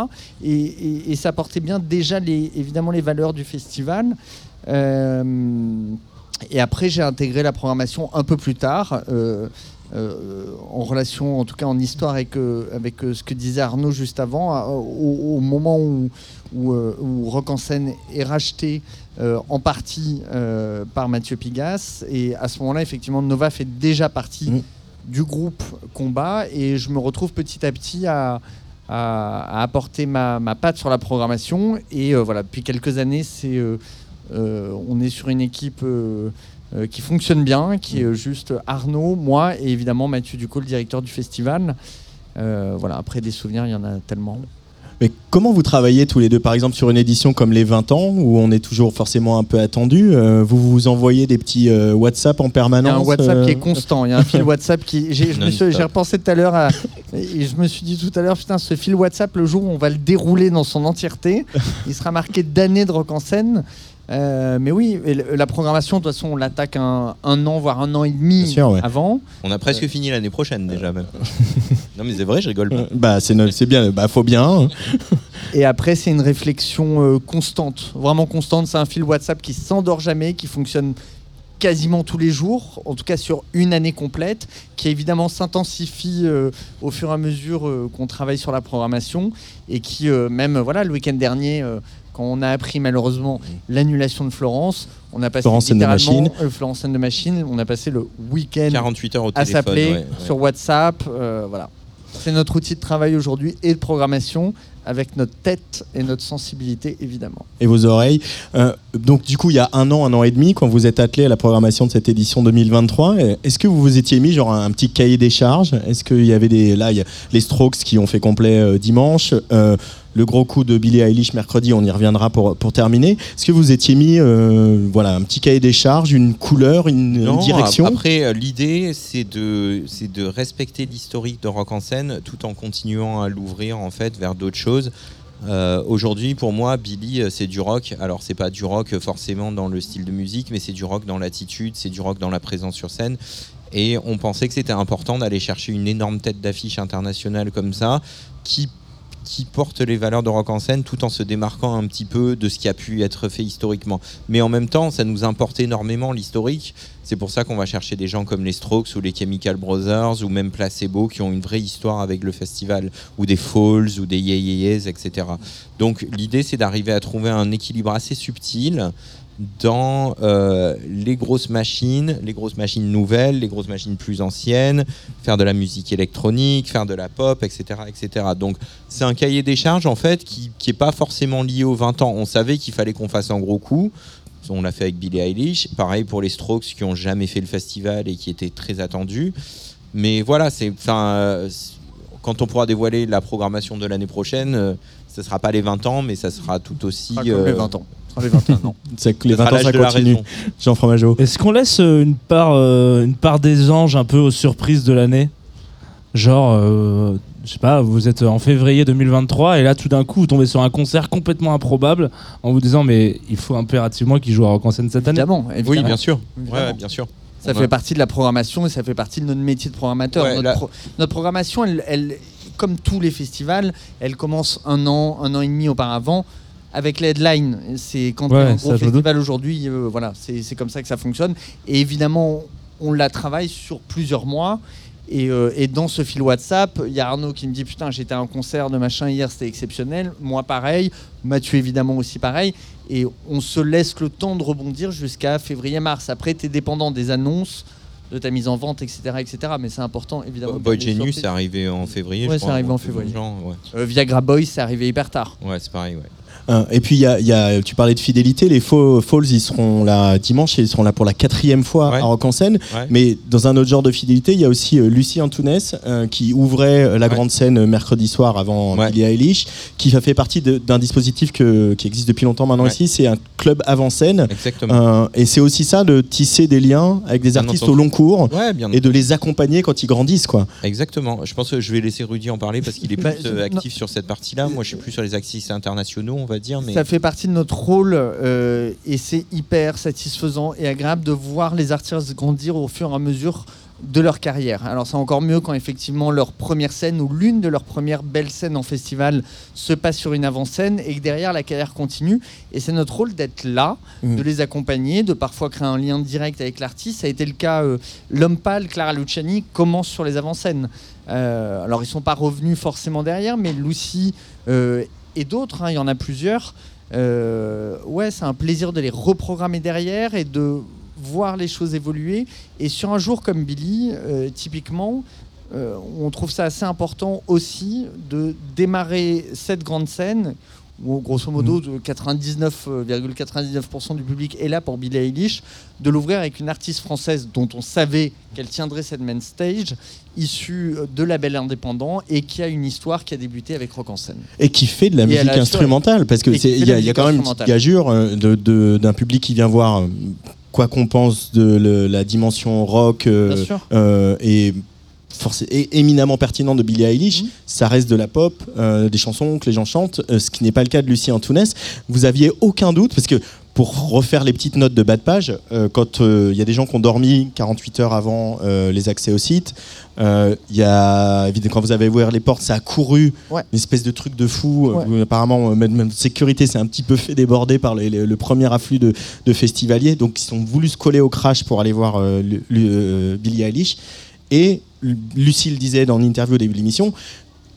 Et, ça portait bien déjà évidemment les valeurs du festival. Et après, j'ai intégré la programmation un peu plus tard. Euh, en relation, en tout cas en histoire avec, euh, avec euh, ce que disait Arnaud juste avant, au, au moment où, où, où Rock en scène est racheté en partie par Mathieu Pigas. Et à ce moment-là, effectivement, Nova fait déjà partie du groupe Combat. Et je me retrouve petit à petit à, à- à apporter ma, ma patte sur la programmation. Et voilà, depuis quelques années, c'est, on est sur une équipe euh, qui fonctionne bien, qui est euh, juste Arnaud, moi et évidemment Mathieu Ducot, le directeur du festival. Euh, voilà, après des souvenirs, il y en a tellement. Mais comment vous travaillez tous les deux, par exemple, sur une édition comme les 20 ans, où on est toujours forcément un peu attendu euh, Vous vous envoyez des petits euh, WhatsApp en Il y permanence a un WhatsApp euh, qui est constant. Il y a un fil WhatsApp qui. J'ai je me suis- Non-stop. j'ai repensé tout à l'heure à- et je me suis dit tout à l'heure, putain, ce fil WhatsApp, le jour où on va le dérouler dans son entièreté, il sera marqué d'années de rock en scène. Euh, mais oui, et la programmation, de toute façon, on l'attaque un, un an, voire un an et demi Bien sûr, ouais. avant. On a presque fini l'année prochaine déjà même. non mais c'est vrai, je rigole pas. Bah c'est bien, bah faut bien. hein. Et après, c'est une réflexion euh, constante, vraiment constante. C'est un fil WhatsApp qui s'endort jamais, qui fonctionne quasiment tous les jours, en tout cas sur une année complète, qui évidemment s'intensifie euh, au fur et à mesure euh, qu'on travaille sur la programmation et qui, euh, même voilà, le week-end dernier, euh, quand on a appris malheureusement l'annulation de Florence, on a passé Florence Scène de littéralement euh, Florence Scène de Machine, on a passé le week-end 48 heures au à s'appeler ouais, ouais. sur WhatsApp, euh, voilà. C'est notre outil de travail aujourd'hui et de programmation avec notre tête et notre sensibilité évidemment. et vos oreilles. Euh, donc du coup, il y a un an, un an et demi, quand vous êtes attelé à la programmation de cette édition 2023, euh, est-ce que vous vous étiez mis genre un, un petit cahier des charges? Est-ce qu'il y avait des là, il y a les Strokes qui ont fait complet euh, dimanche, euh, le gros coup de Billie Eilish mercredi, on y reviendra pour pour terminer. Est-ce que vous étiez mis euh, voilà un petit cahier des charges, une couleur, une, direction? ap- Après, euh, l'idée, c'est de, c'est de respecter l'historique de Rock en scène tout en continuant à l'ouvrir en fait vers d'autres choses. Euh, Aujourd'hui, pour moi, Billy, c'est du rock. Alors, c'est pas du rock forcément dans le style de musique, mais c'est du rock dans l'attitude, c'est du rock dans la présence sur scène. Et on pensait que c'était important d'aller chercher une énorme tête d'affiche internationale comme ça, qui qui porte les valeurs de rock en scène tout en se démarquant un petit peu de ce qui a pu être fait historiquement. Mais en même temps, ça nous importe énormément l'historique. C'est pour ça qu'on va chercher des gens comme les Strokes ou les Chemical Brothers ou même Placebo qui ont une vraie histoire avec le festival ou des Falls ou des Yeahs, etc. Donc l'idée c'est d'arriver à trouver un équilibre assez subtil dans euh, les grosses machines, les grosses machines nouvelles, les grosses machines plus anciennes, faire de la musique électronique, faire de la pop, etc. etc. Donc c'est un cahier des charges en fait qui n'est pas forcément lié aux 20 ans. On savait qu'il fallait qu'on fasse un gros coup. On l'a fait avec Billie Eilish. Pareil pour les Strokes qui ont jamais fait le festival et qui étaient très attendus. Mais voilà, c'est, enfin, euh, quand on pourra dévoiler la programmation de l'année prochaine, euh, ce sera pas les 20 ans, mais ça sera tout aussi. sera comme les 20 ans. Ce sera les 21 ans. C'est que les Ce sera 20 ans ça continue. Jean Fromageau. Est-ce qu'on laisse euh, une part, euh, une part des anges un peu aux surprises de l'année? Genre, euh, je sais pas, vous êtes en février 2023 et là tout d'un coup vous tombez sur un concert complètement improbable en vous disant mais il faut impérativement qu'il joue à Rock en scène cette année. Évidemment, Oui, bien sûr. Évidemment. Ouais, bien sûr. Ça On fait a- partie de la programmation et ça fait partie de notre métier de programmateur. Ouais, notre, là- pro- notre programmation, elle, elle- comme tous les festivals, elle commence un an, un an et demi auparavant avec les headlines. C'est quand il y a Ouais, un ça, gros festival aujourd'hui, euh, voilà, c'est comme ça que ça fonctionne. Et évidemment, on la travaille sur plusieurs mois. Et, euh, et dans ce fil WhatsApp, il y a Arnaud qui me dit Putain, j'étais à un concert de machin hier, c'était exceptionnel. Moi, pareil. Mathieu, évidemment, aussi pareil. Et on se laisse le temps de rebondir jusqu'à février-mars. Après, tu es dépendant des annonces, de ta mise en vente, etc. etc. mais c'est important, évidemment. de Boy Genius, c'est arrivé en février. Ouais, c'est arrivé en février. genre, ouais. Euh, Viagra Boys, c'est arrivé hyper tard. Ouais, c'est pareil, ouais. Euh, et puis, il y a, y a- tu parlais de fidélité. Les Faux- Falls, ils seront là dimanche et ils seront là pour la quatrième fois à Rock en scène. Ouais. Mais dans un autre genre de fidélité, il y a aussi euh, Lucie Antounès euh, qui ouvrait euh, la Ouais. grande scène euh, mercredi soir avant Ouais. Billie Eilish, qui a fait partie d'un dispositif que- qui existe depuis longtemps maintenant Ouais. ici. C'est un club avant-scène. Exactement. Euh, et c'est aussi ça de tisser des liens avec des Bien artistes entendu. au long cours Ouais, bien et de les accompagner quand ils grandissent. Quoi. Exactement. Je pense que je vais laisser Rudy en parler parce qu'il est Bah, plus non. actif sur cette partie-là. Moi, je suis plus sur les axes internationaux, on va dire. Mais Ça fait partie de notre rôle euh, et c'est hyper satisfaisant et agréable de voir les artistes grandir au fur et à mesure de leur carrière. Alors c'est encore mieux quand effectivement leur première scène ou l'une de leurs premières belles scènes en festival se passe sur une avant-scène et que derrière la carrière continue. Et c'est notre rôle d'être là, Mhm. de les accompagner, de parfois créer un lien direct avec l'artiste. Ça a été le cas, euh, l'homme pâle, Clara Luciani, commence sur les avant-scènes. Euh, alors ils sont pas revenus forcément derrière, mais Lucy euh, et d'autres, hein, il y en a plusieurs. Euh, ouais, c'est un plaisir de les reprogrammer derrière et de voir les choses évoluer. Et sur un jour comme Billy, euh, typiquement, euh, on trouve ça assez important aussi de démarrer cette grande scène où grosso modo de 99,99% du public est là pour Billie Eilish, de l'ouvrir avec une artiste française dont on savait qu'elle tiendrait cette main stage, issue de label indépendant et qui a une histoire qui a débuté avec Rock en scène. Et qui fait de la Et musique instrumentale, parce que Et qui c'est- fait il de y, a- y a quand même une petite gageure euh, d'un public qui vient voir euh, quoi qu'on pense de le- la dimension rock euh, Bien sûr. euh, et éminemment pertinent de Billie Mhm. Eilish. Ça reste de la pop, euh, des chansons que les gens chantent, euh, ce qui n'est pas le cas de Lucie Antounès. Vous aviez aucun doute, parce que pour refaire les petites notes de bas de page, euh, quand il y a des gens qui ont dormi 48 heures avant les accès au site, y a quand vous avez ouvert les portes, ça a couru, Ouais. une espèce de truc de fou. Ouais. Apparemment, même, même sécurité s'est un petit peu fait déborder par les- les- le premier afflux de, de festivaliers, donc ils ont voulu se coller au crash pour aller voir Billie Eilish. Et Lucille disait dans une interview au début de l'émission.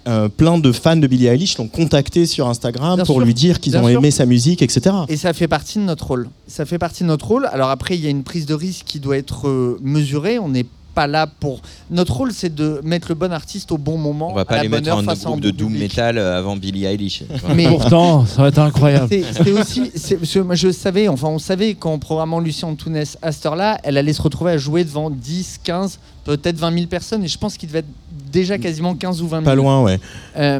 euh, plein de fans de Billie Eilish l'ont contacté sur Instagram Bien pour sûr. lui dire qu'ils ont sûr. aimé sa musique, etc. Et ça fait partie de notre rôle. Ça fait partie de notre rôle. Alors après, il y a une prise de risque qui doit être euh, mesurée. On n'est pas là pour. Notre rôle, c'est de mettre le bon artiste au bon moment. On va à pas la les bonne mettre heure en à groupe de doom public. metal euh, avant Billie Eilish. Mais- Pourtant, ça va être incroyable. C'est- C'était aussi, je savais, enfin on savait qu'en programmant Lucien Antunes à cette heure-là, elle allait se retrouver à jouer devant 10, 15, peut-être 20 000 personnes, et je pense qu'il devait être déjà quasiment 15 ou 20 000. Pas loin, ouais. Euh,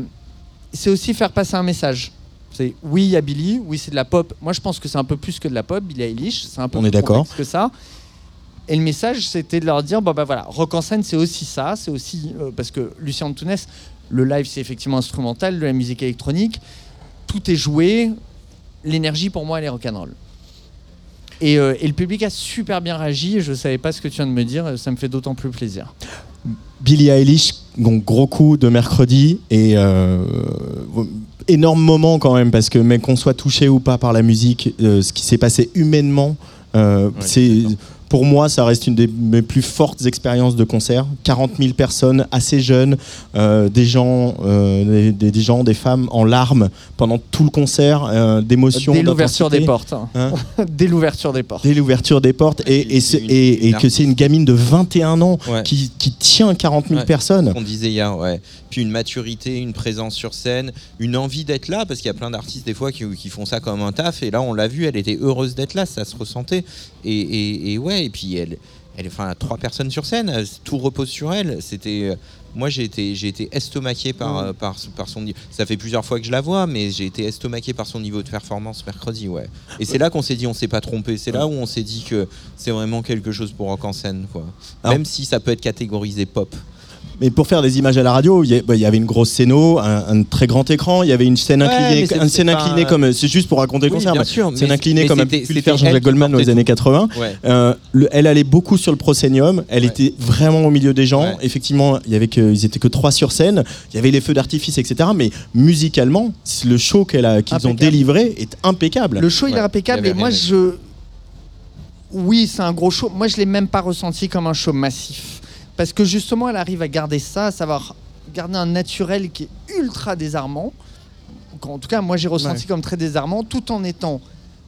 c'est aussi faire passer un message. C'est oui, il y a Billy, oui, c'est de la pop. Moi, je pense que c'est un peu plus que de la pop, Billie Eilish, c'est un peu On plus est d'accord. que ça. Et le message, c'était de leur dire, bon bah voilà, rock en scène, c'est aussi ça, c'est aussi euh, parce que Lucien Antunes, le live, c'est effectivement instrumental, de la musique électronique, tout est joué, l'énergie pour moi, elle est rock'n'roll. Et, euh, et le public a super bien réagi. Je savais pas ce que tu viens de me dire. Ça me fait d'autant plus plaisir. Billie Eilish, donc gros coup de mercredi et euh, énorme moment quand même parce que même qu'on soit touché ou pas par la musique, euh, ce qui s'est passé humainement, euh, c'est pour moi ça reste une des mes plus fortes expériences de concert. 40 000 personnes assez jeunes, euh, des gens, euh, des, gens, des femmes en larmes pendant tout le concert, euh, d'émotion, Dès l'ouverture des portes. hein. Hein Dès l'ouverture des portes. Dès l'ouverture des portes et, et, ce- et- et que c'est une gamine de 21 ans Ouais. qui, qui tient 40 000 Ouais, personnes. On disait hier, ouais. Puis une maturité, une présence sur scène, une envie d'être là, parce qu'il y a plein d'artistes des fois qui, qui font ça comme un taf. Et là, on l'a vu, elle était heureuse d'être là, ça se ressentait. Et, et- et ouais, et puis elle, elle, enfin, trois personnes sur scène, tout repose sur elle. C'était, euh, moi, j'ai été, j'ai été estomaqué par, euh, par, par son niveau. Ça fait plusieurs fois que je la vois, mais j'ai été estomaqué par son niveau de performance mercredi, ouais. Et c'est là qu'on s'est dit, on s'est pas trompé. C'est là où on s'est dit que c'est vraiment quelque chose pour rock en scène, quoi. Même si ça peut être catégorisé pop. Mais pour faire des images à la radio, il y, a- bah, il y avait une grosse scéno, un, un très grand écran, il y avait une scène Ouais, inclinée, mais c'est- une c'est scène pas- inclinée comme c'est juste pour raconter le Oui, concert. bien bah, sûr, scène mais- inclinée mais comme a c'était- pu le c'était faire elle Jean-Jacques qui Goldman dans les portait années tout. 80. Ouais. Euh, le- elle allait beaucoup sur le proscenium, elle était vraiment au milieu des gens. Effectivement, il y avait que, ils étaient que trois sur scène, il y avait les feux d'artifice, etc. Mais musicalement, le show qu'elle a- qu'ils ont Impeccable. délivré est impeccable. Le show, il est impeccable. Et moi, je. Oui, c'est un gros show. Moi, je l'ai même pas ressenti comme un show massif. Parce que justement, elle arrive à garder ça, à savoir garder un naturel qui est ultra désarmant. En tout cas, moi, j'ai ressenti Ouais. comme très désarmant, tout en étant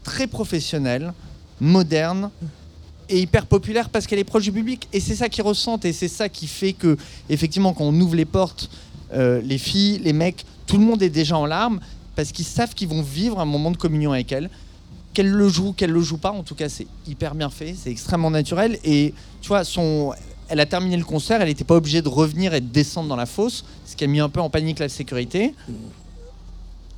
très professionnel, moderne et hyper populaire parce qu'elle est proche du public. Et c'est ça qu'ils ressentent et c'est ça qui fait que, effectivement, quand on ouvre les portes, euh, les filles, les mecs, tout le monde est déjà en larmes parce qu'ils savent qu'ils vont vivre un moment de communion avec elle. Qu'elle le joue, qu'elle le joue pas, en tout cas, c'est hyper bien fait, c'est extrêmement naturel. Et tu vois, son, elle a terminé le concert, elle n'était pas obligée de revenir et de descendre dans la fosse, ce qui a mis un peu en panique la sécurité.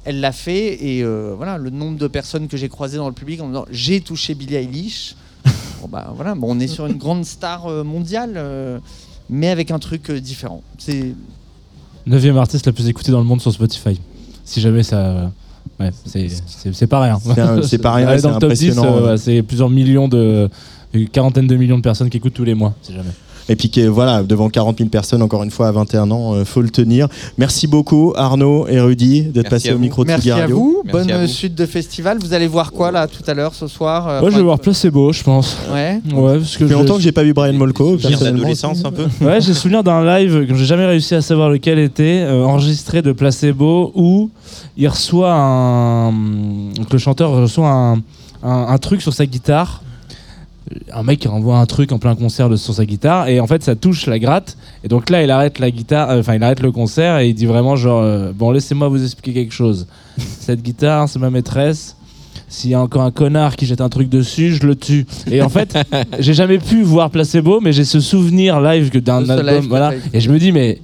Elle l'a fait et euh, voilà, le nombre de personnes que j'ai croisées dans le public en me disant j'ai touché Billie Eilish. bon, bah, voilà, bon, on est sur une grande star euh, mondiale, euh, mais avec un truc euh, différent. C'est 9 artiste la plus écoutée dans le monde sur Spotify. Si jamais ça. Ouais, c'est- pas rien. C'est pas rien, Aller c'est dans le top 10, impressionnant, euh, ouais. ouais, c'est plusieurs millions de. Une quarantaine de millions de personnes qui écoutent tous les mois, si jamais. Et puis que, voilà, devant 40 000 personnes, encore une fois, à 21 ans, euh, faut le tenir. Merci beaucoup Arnaud et Rudy d'être passés au micro de Merci à vous, Merci bonne à vous. suite de festival. Vous allez voir quoi là tout à l'heure, ce soir euh, Moi, je vais voir Placebo, je pense. Ouais. Ouais, parce que je- longtemps que j'ai pas vu Brian Molko. D'adolescence un peu. Ouais, j'ai souvenir d'un live que j'ai jamais réussi à savoir lequel était, euh, enregistré de Placebo, où il reçoit un. que le chanteur reçoit un, un, un truc sur sa guitare. Un mec qui renvoie un truc en plein concert de, sur sa guitare, et en fait ça touche la gratte. Et donc là, il arrête la guitare, euh, enfin, il arrête le concert et il dit vraiment genre euh, Bon, laissez-moi vous expliquer quelque chose. Cette guitare, c'est ma maîtresse. S'il y a encore un connard qui jette un truc dessus, je le tue. Et en fait, j'ai jamais pu voir Placebo, mais j'ai ce souvenir live que d'un live album. Voilà. Et je me dis, mais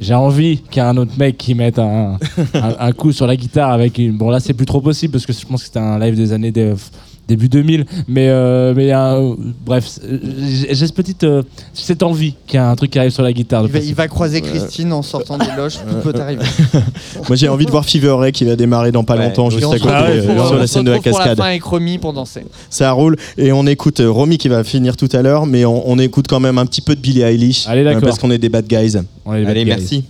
j'ai envie qu'il y ait un autre mec qui mette un, un, un coup sur la guitare avec une. Bon, là, c'est plus trop possible parce que je pense que c'était un live des années de- début 2000. Mais, euh, mais euh, bref, c'est- j'ai cette petite, euh, cette envie qu'il y a un truc qui arrive sur la guitare. Il va, il va croiser Christine en sortant des loges, tout peut arriver. Moi j'ai envie de voir Fever Ray qui va démarrer dans pas longtemps, juste on à côté, euh, sur on la scène de la retrouve pour cascade. la fin avec Romy pour danser. Ça roule et on écoute euh, Romy qui va finir tout à l'heure, mais on, on écoute quand même un petit peu de Billie Eilish. Allez, d'accord. euh, parce qu'on est des bad guys. Allez, merci.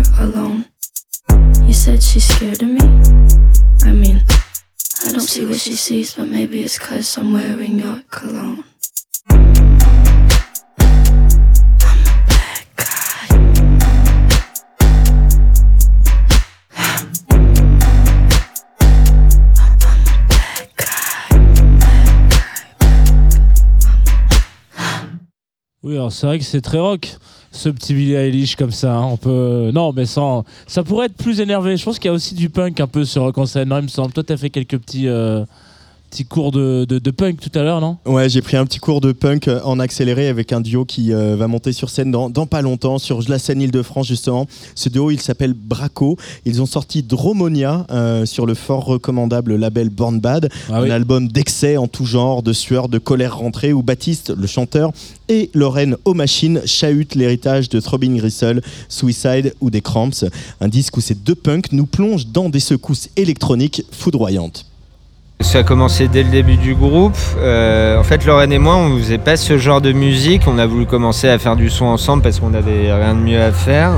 You're alone. You said she's scared of me. I mean, I don't see what she sees, but maybe it's cause I'm wearing your cologne. Oui, alors c'est vrai que c'est très rock, ce petit Billy Eilish comme ça. hein. On peut, non, mais sans, ça pourrait être plus énervé. Je pense qu'il y a aussi du punk un peu sur rock en. Non, il me semble. Toi, t'as fait quelques petits, euh, petits cours de, de- de punk tout à l'heure, non? Ouais, j'ai pris un petit cours de punk euh, en accéléré avec un duo qui euh, va monter sur scène dans, dans pas longtemps, sur la scène Île-de-France justement. Ce duo, il s'appelle Braco. Ils ont sorti Dromonia euh, sur le fort recommandable label Born Bad, Ah un oui. album d'excès en tout genre, de sueur, de colère rentrée, où Baptiste, le chanteur, et Lorraine O'Machine chahutent l'héritage de Throbbing Gristle, Suicide ou des Cramps. Un disque où ces deux punks nous plongent dans des secousses électroniques foudroyantes. Ça a commencé dès le début du groupe. Euh, en fait, Lorraine et moi, on faisait pas ce genre de musique. On a voulu commencer à faire du son ensemble parce qu'on avait rien de mieux à faire.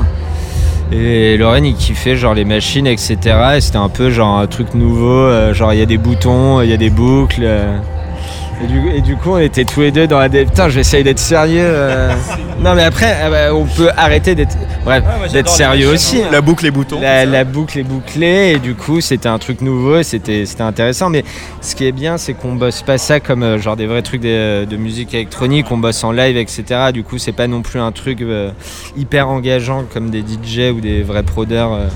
Et Lorraine, il kiffait genre les machines, etc. Et c'était un peu genre un truc nouveau. euh, genre il y a des boutons, il y a des boucles. Et du, et du coup, on était tous les deux dans la dé- Putain, je vais essayer d'être sérieux. euh. Non, mais après, ah bah, on peut arrêter d'être bref, j'adore d'être sérieux aussi. La boucle et boutons. La, la boucle est bouclée. Et du coup, c'était un truc nouveau. et C'était c'était intéressant. Mais ce qui est bien, c'est qu'on bosse pas ça comme euh, genre des vrais trucs de, de musique électronique. On bosse en live, etc. Du coup, c'est pas non plus un truc euh, hyper engageant comme des DJ ou des vrais prodeurs, euh,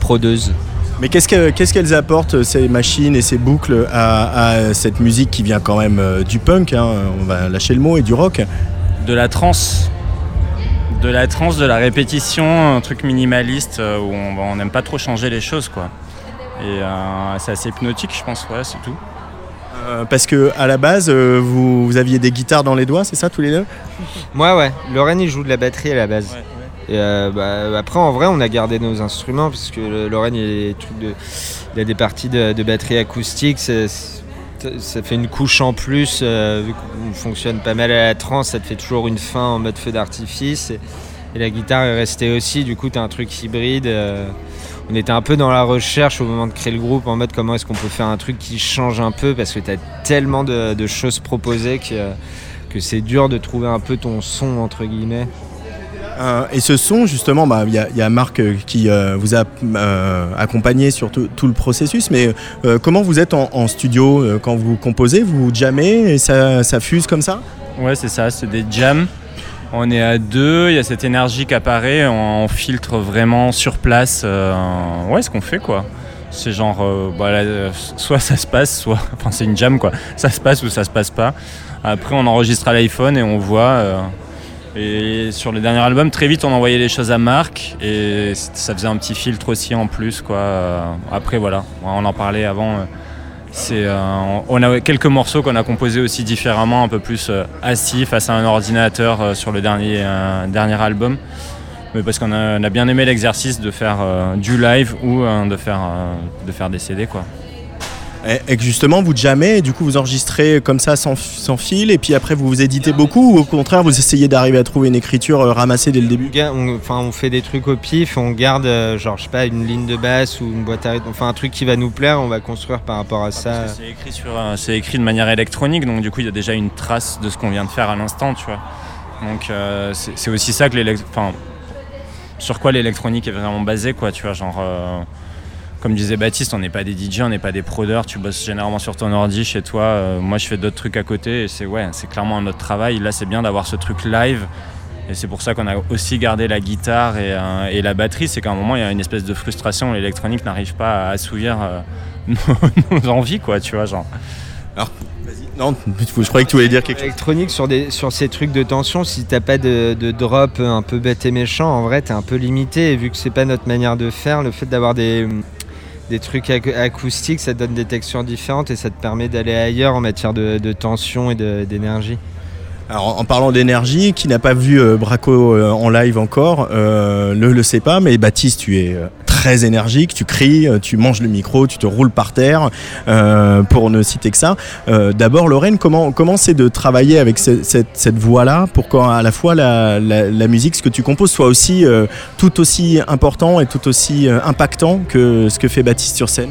prodeuses. Mais qu'est-ce que- qu'est-ce qu'elles apportent, ces machines et ces boucles, à, à cette musique qui vient quand même euh, du punk, hein, on va lâcher le mot, et du rock De la trance. De la trance, de la répétition, un truc minimaliste euh, où on n'aime pas trop changer les choses, quoi. Et euh, c'est assez hypnotique, je pense, ouais, c'est tout. Euh, Parce que à la base, euh, vous, vous aviez des guitares dans les doigts, c'est ça tous les deux? Moi, ouais. Lorraine, il joue de la batterie à la base. Euh, bah, après, en vrai, on a gardé nos instruments, parce que le- Lorraine, il, a des il a des parties de, batterie acoustique. ça fait une couche en plus, euh, vu qu'on fonctionne pas mal à la trance, ça te fait toujours une fin en mode feu d'artifice. Et, et la guitare est restée aussi, du coup, tu as un truc hybride. euh, on était un peu dans la recherche au moment de créer le groupe, en mode comment est-ce qu'on peut faire un truc qui change un peu, parce que tu as tellement de, de choses proposées que, que c'est dur de trouver un peu ton son, entre guillemets. Euh, et ce son, justement, bah, il y, a- il y a Marc euh, qui euh, vous a accompagné sur tout, le processus, mais comment vous êtes en, studio quand vous composez? Vous jammez et ça, fuse comme ça? Ouais, c'est ça, c'est des jams. On est à deux, il y a cette énergie qui apparaît, on, filtre vraiment sur place. ouais, ce qu'on fait quoi. C'est genre, bah, soit ça se passe, soit. Enfin, c'est une jam quoi. Ça se passe ou ça se passe pas. Après, on enregistre à l'iPhone et on voit. Et sur le dernier album, très vite, on envoyait les choses à Marc et ça faisait un petit filtre aussi en plus. Euh, Après, voilà, on en parlait avant. euh, euh, on a quelques morceaux qu'on a composés aussi différemment, un peu plus assis face à un ordinateur sur le dernier, dernier album. Mais parce qu'on a, a bien aimé l'exercice de faire du live ou de, faire, de faire des CD. Quoi. Et, et que justement, vous jammez et du coup, vous enregistrez comme ça sans, sans fil et puis après, vous vous éditez beaucoup ou au contraire, vous essayez d'arriver à trouver une écriture euh, ramassée dès le début? On, enfin, on fait des trucs au pif, on garde, euh, genre, je sais pas, une ligne de basse ou une boîte à rythme, enfin un truc qui va nous plaire, on va construire par rapport à ça. C'est écrit, sur, euh, c'est écrit de manière électronique, donc du coup il y a déjà une trace de ce qu'on vient de faire à l'instant, tu vois. Donc euh, c'est c'est aussi ça que l'élect- enfin, sur quoi l'électronique est vraiment basée, quoi, tu vois, genre. euh, comme disait Baptiste, on n'est pas des DJ, on n'est pas des prodeurs, tu bosses généralement sur ton ordi chez toi. euh, moi je fais d'autres trucs à côté et c'est ouais, c'est clairement un autre travail. Là c'est bien d'avoir ce truc live. Et c'est pour ça qu'on a aussi gardé la guitare et, euh, et la batterie. C'est qu'à un moment, il y a une espèce de frustration. L'électronique n'arrive pas à assouvir euh, nos, nos envies, quoi, tu vois, genre. Alors, non, je croyais que tu voulais dire quelque chose. Électronique sur, des, sur ces trucs de tension, si t'as pas de, de drop un peu bête et méchant, en vrai t'es un peu limité. Et vu que c'est pas notre manière de faire, le fait d'avoir des, des trucs ac- acoustiques, ça donne des textures différentes et ça te permet d'aller ailleurs en matière de, tension et d'énergie. Alors en parlant d'énergie, qui n'a pas vu euh, Braco euh, en live encore euh, ne le sait pas, mais Baptiste, tu es très énergique, tu cries, euh, tu manges le micro, tu te roules par terre, euh, pour ne citer que ça. Euh, D'abord, Lorraine, comment comment c'est de travailler avec ce- cette, voix-là pour qu'à la fois la, musique, ce que tu composes, soit aussi euh, tout aussi important et tout aussi euh, impactant que ce que fait Baptiste sur scène?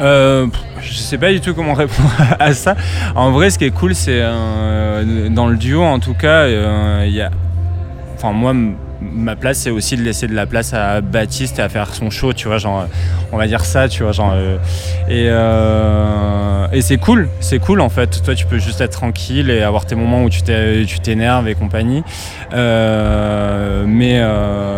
Euh, je sais pas du tout comment répondre à ça. En vrai, ce qui est cool, c'est euh, dans le duo, en tout cas, euh, il y a. Enfin, moi, ma place, c'est aussi de laisser de la place à Baptiste et à faire son show, tu vois, genre, on va dire ça, tu vois, genre. euh, et euh, et c'est cool, c'est cool en fait. Toi, tu peux juste être tranquille et avoir tes moments où tu t'é- tu t'énerves et compagnie. Euh, mais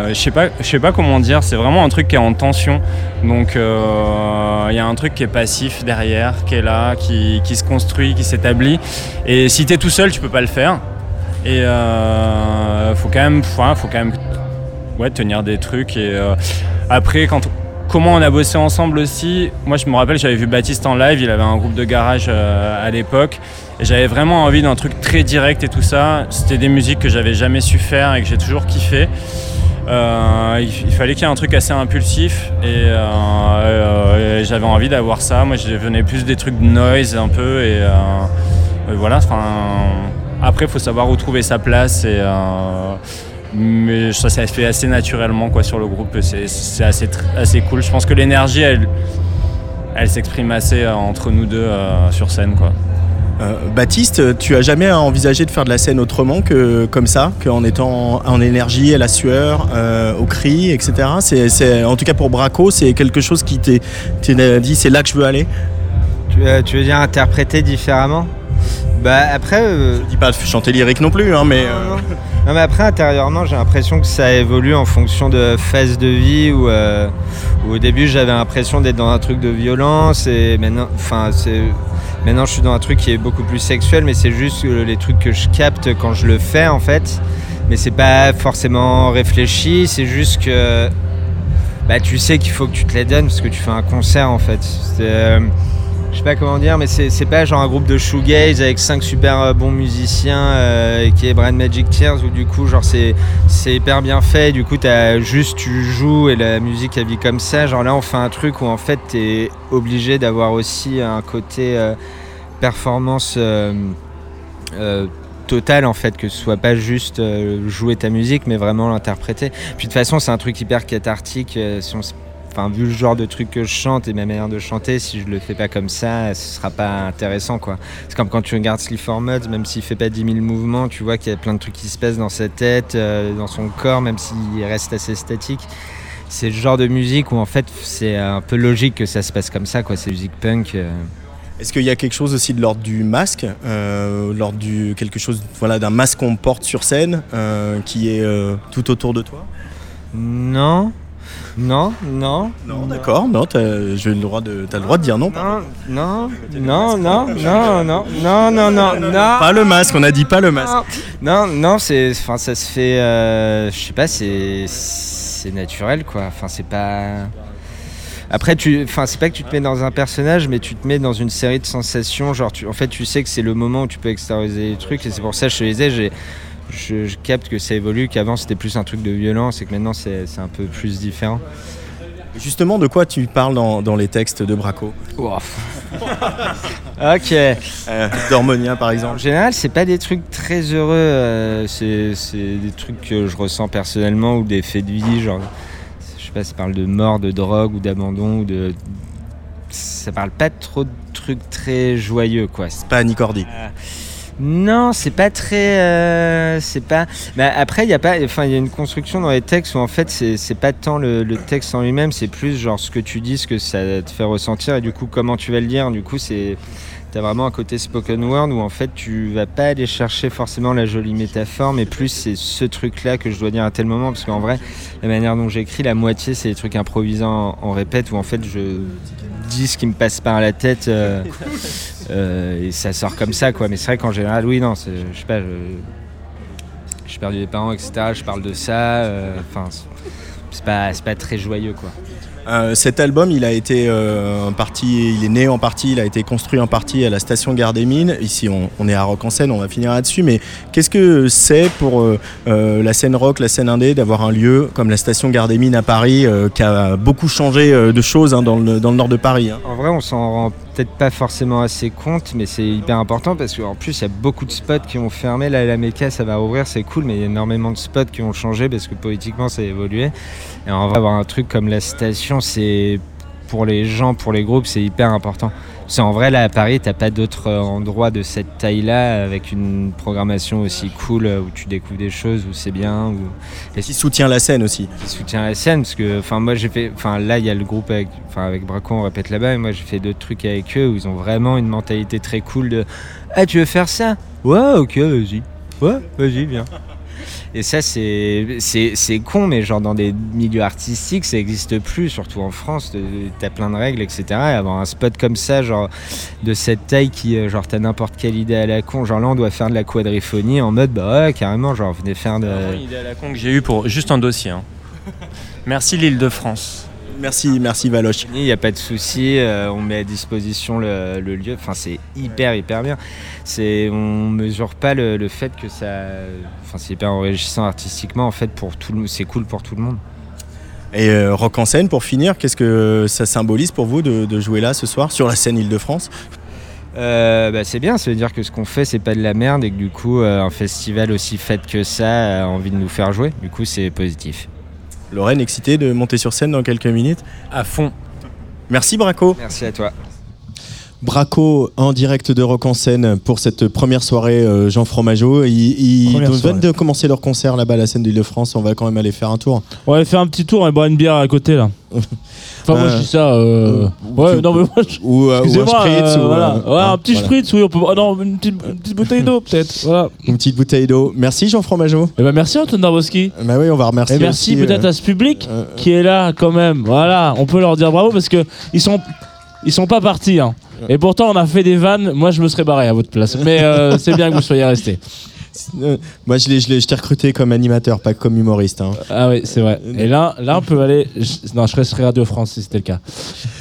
je sais pas, sais pas comment dire. C'est vraiment un truc qui est en tension. Donc il y a un truc qui est passif derrière, qui est là, qui, qui se construit, qui s'établit. Et si t'es tout seul, tu peux pas le faire. Et euh, faut quand même, faut quand même ouais, tenir des trucs. Et euh, après, quand comment on a bossé ensemble aussi. Moi, je me rappelle, j'avais vu Baptiste en live. Il avait un groupe de garage euh, à l'époque. Et j'avais vraiment envie d'un truc très direct et tout ça. C'était des musiques que j'avais jamais su faire et que j'ai toujours kiffé. Euh, il, fallait qu'il y ait un truc assez impulsif et, j'avais envie d'avoir ça. Moi, je venais plus des trucs de noise un peu et, et voilà. Enfin, après, il faut savoir où trouver sa place et euh, mais ça s'est fait assez naturellement quoi sur le groupe. C'est assez assez cool. Je pense que l'énergie, elle, elle s'exprime assez euh, entre nous deux euh, sur scène quoi. Euh, Baptiste, tu as jamais envisagé de faire de la scène autrement que comme ça, qu'en étant en énergie, à la sueur, euh, au cri, etc. C'est, en tout cas pour Braco, c'est quelque chose qui t'est, t'es dit c'est là que je veux aller. Tu, tu veux dire interpréter différemment? Bah après. Je dis pas de chanter lyrique non plus, hein, mais. euh, Non mais après intérieurement j'ai l'impression que ça évolue en fonction de phase de vie où, euh, où au début j'avais l'impression d'être dans un truc de violence et maintenant enfin c'est maintenant je suis dans un truc qui est beaucoup plus sexuel mais c'est juste euh, les trucs que je capte quand je le fais en fait mais c'est pas forcément réfléchi c'est juste que bah tu sais qu'il faut que tu te les donnes parce que tu fais un concert en fait C'est, euh, je sais pas comment dire, mais c'est pas genre un groupe de shoegaze avec cinq super euh, bons musiciens euh, qui est Brand Magic Tears où du coup genre c'est hyper bien fait. Du coup t'as juste tu joues et la musique vit comme ça. Genre là on fait un truc où en fait t'es obligé d'avoir aussi un côté euh, performance euh, totale en fait que ce soit pas juste jouer ta musique mais vraiment l'interpréter. Puis de toute façon c'est un truc hyper cathartique. si on Enfin, vu le genre de truc que je chante et ma manière de chanter, si je le fais pas comme ça, ce sera pas intéressant quoi. C'est comme quand tu regardes Sleep for Mud, même s'il fait pas 10 000 mouvements, tu vois qu'il y a plein de trucs qui se passent dans sa tête, euh, dans son corps, même s'il reste assez statique. C'est le genre de musique où en fait c'est un peu logique que ça se passe comme ça quoi. C'est musique punk. euh. Est-ce qu'il y a quelque chose aussi de l'ordre du masque, euh, l'ordre du quelque chose, voilà, d'un masque qu'on porte sur scène, euh, qui est euh, tout autour de toi? Non, non, non. Non, d'accord. Non, j'ai le droit de, t'as le droit de dire non. Non, non, non, non, non, non, non, non, non, non. Pas le masque. On a dit pas le masque. Non, non, c'est, enfin, ça se fait, euh, je sais pas, c'est, c'est naturel, quoi. Enfin, c'est pas. Après, tu, enfin, c'est pas que tu te mets dans un personnage, mais tu te mets dans une série de sensations. Genre, tu, en fait, tu sais que c'est le moment où tu peux extérioriser les trucs, et c'est pour ça que je te disais, j'ai, je, je capte que ça évolue, qu'avant c'était plus un truc de violence, et que maintenant c'est, un peu plus différent. Justement, de quoi tu parles dans, dans les textes de Braco Ok. Euh, par exemple. En général, c'est pas des trucs très heureux. euh, c'est des trucs que je ressens personnellement ou des faits de vie, genre, je sais pas, ça parle de mort, de drogue ou d'abandon ou de. Ça parle pas trop de trucs très joyeux, quoi. C'est pas Annie Cordy. Non, c'est pas très. euh, c'est pas. Mais après, il y a pas. Enfin, il y a une construction dans les textes où en fait, c'est pas tant le, le texte en lui-même, c'est plus genre ce que tu dis, ce que ça te fait ressentir et du coup comment tu vas le dire. Du coup, c'est. T'as vraiment un côté spoken word où en fait tu vas pas aller chercher forcément la jolie métaphore, mais plus c'est ce truc-là que je dois dire à tel moment, parce qu'en vrai, la manière dont j'écris, la moitié c'est des trucs improvisants en, répète où en fait je dis ce qui me passe par la tête euh, euh, et ça sort comme ça quoi. Mais c'est vrai qu'en général, oui, non, je sais pas, je, j'ai perdu des parents, etc. Je parle de ça, euh, enfin, c'est- c'est pas, c'est pas très joyeux quoi. Euh, cet album, il a été euh, en partie, il est né en partie, il a été construit en partie à la station Gare des Mines. Ici, on, est à Rock en scène, on va finir là-dessus. Mais qu'est-ce que c'est pour euh, la scène rock, la scène indé, d'avoir un lieu comme la station Gare des Mines à Paris, qui a beaucoup changé de choses hein, dans, le, dans le nord de Paris hein? En vrai, on s'en rend peut-être pas forcément assez compte, mais c'est hyper important parce qu'en plus, il y a beaucoup de spots qui ont fermé. Là, la Mecca, ça va rouvrir, c'est cool, mais il y a énormément de spots qui ont changé parce que politiquement, ça a évolué. Et en vrai, avoir un truc comme la station, c'est pour les gens, pour les groupes, c'est hyper important. C'est en vrai, là, à Paris, t'as pas d'autre euh, endroit de cette taille-là avec une programmation aussi cool euh, où tu découvres des choses, où c'est bien. Où... Et qui soutient la scène aussi. Qui soutient la scène, parce que, enfin, moi, j'ai fait, enfin, là, il y a le groupe avec, enfin, avec Braco, on répète là-bas, et moi, j'ai fait d'autres trucs avec eux où ils ont vraiment une mentalité très cool de, ah, tu veux faire ça? Ouais, ok, vas-y. Ouais, vas-y, viens. Et ça, c'est c'est- c'est con, mais genre dans des milieux artistiques, ça n'existe plus, surtout en France. de- T'as plein de règles, etc. Et avoir un spot comme ça, genre de cette taille qui, euh, genre, t'as n'importe quelle idée à la con. Genre là, on doit faire de la quadriphonie en mode, bah ouais, carrément, genre, venez faire de. Une idée à la con que j'ai eu pour juste un dossier. hein. Merci l'Île-de-France. Merci, merci Valoche. Il n'y a pas de souci, euh, on met à disposition le, le lieu. Enfin, c'est hyper, hyper bien. C'est, on mesure pas le, le fait que ça. Enfin, c'est hyper enrichissant artistiquement. En fait, pour tout le, c'est cool pour tout le monde. Et euh, Rock en scène, pour finir, qu'est-ce que ça symbolise pour vous de, de jouer là ce soir sur la scène Île-de-France? Euh, bah, c'est bien, ça veut dire que ce qu'on fait, c'est pas de la merde et que du coup, un festival aussi fait que ça a envie de nous faire jouer. Du coup, c'est positif. Lorraine, excitée de monter sur scène dans quelques minutes À fond. Merci Braco. Merci à toi. Braco en direct de Rock en scène pour cette première soirée euh, Jean Fromageau. Ils, ils viennent de commencer leur concert là-bas à la scène d'Île-de-France. On va quand même aller faire un tour. On va faire un petit tour et boire une bière à côté là. Enfin, moi Euh, je dis ça. euh, Ouais, non, mais moi. je- Ou, euh, ou un Excusez-moi, spritz, ou, voilà. Ouais, hein, un petit voilà. spritz, oui, on peut. oh, non, une petite, une petite bouteille d'eau peut-être. Voilà. Une petite bouteille d'eau. Merci Jean Fromageau. Eh ben, merci Antoine Darboski. Bah oui, on va remercier. Et merci peut-être à ce public qui est là quand même. Voilà, on peut leur dire bravo parce que ils sont ils sont pas partis. hein. Et pourtant on a fait des vannes. Moi je me serais barré à votre place. Mais euh, c'est bien que vous soyez restés. Euh, moi, je l'ai, je t'ai recruté comme animateur, pas comme humoriste. hein. Ah oui, c'est vrai. Et là, là on peut aller. je- Non, je resterai Radio France si c'était le cas.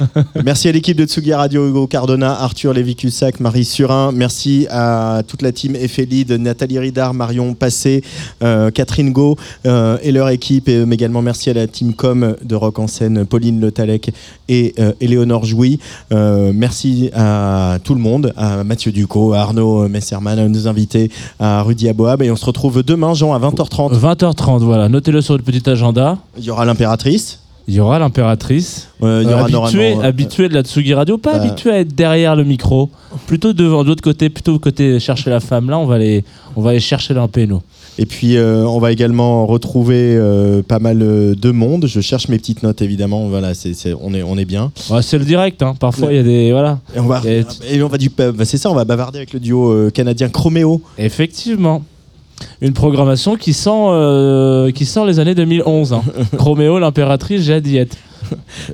Merci à l'équipe de Tsugi Radio, Hugo Cardona, Arthur Lévy-Cussac, Marie Surin. Merci à toute la team Ephelide, Nathalie Ridard, Marion Passé, euh, Catherine Go euh, et leur équipe. Et également merci à la team com de Rock en scène, Pauline Le Talec et Éléonore Jouy. Merci à tout le monde, à Mathieu Ducot, à Arnaud Messerman, à nos invités, à Rudy Aboab. Et on se retrouve demain, Jean, à 20h30. 20h30, voilà. Notez-le sur le petit agenda. Il y aura l'impératrice. Il y aura l'impératrice. Euh, il y aura habitué, euh, habitué de la Tsugi Radio, pas euh, habitué à être derrière le micro, plutôt devant, de l'autre côté, plutôt côté chercher la femme. Là, on va aller, on va aller chercher un péno. Et puis, euh, on va également retrouver euh, pas mal euh, de monde. Je cherche mes petites notes, évidemment. Voilà, c'est, c'est- on, est, on est bien. Ouais, c'est le direct, hein. parfois il y a des. Voilà. Et on va, et on va du, bah, c'est ça, on va bavarder avec le duo euh, canadien Chroméo. Effectivement. Une programmation qui sent, euh, qui sent les années 2011. Hein. Chroméo, l'impératrice, Jadiette.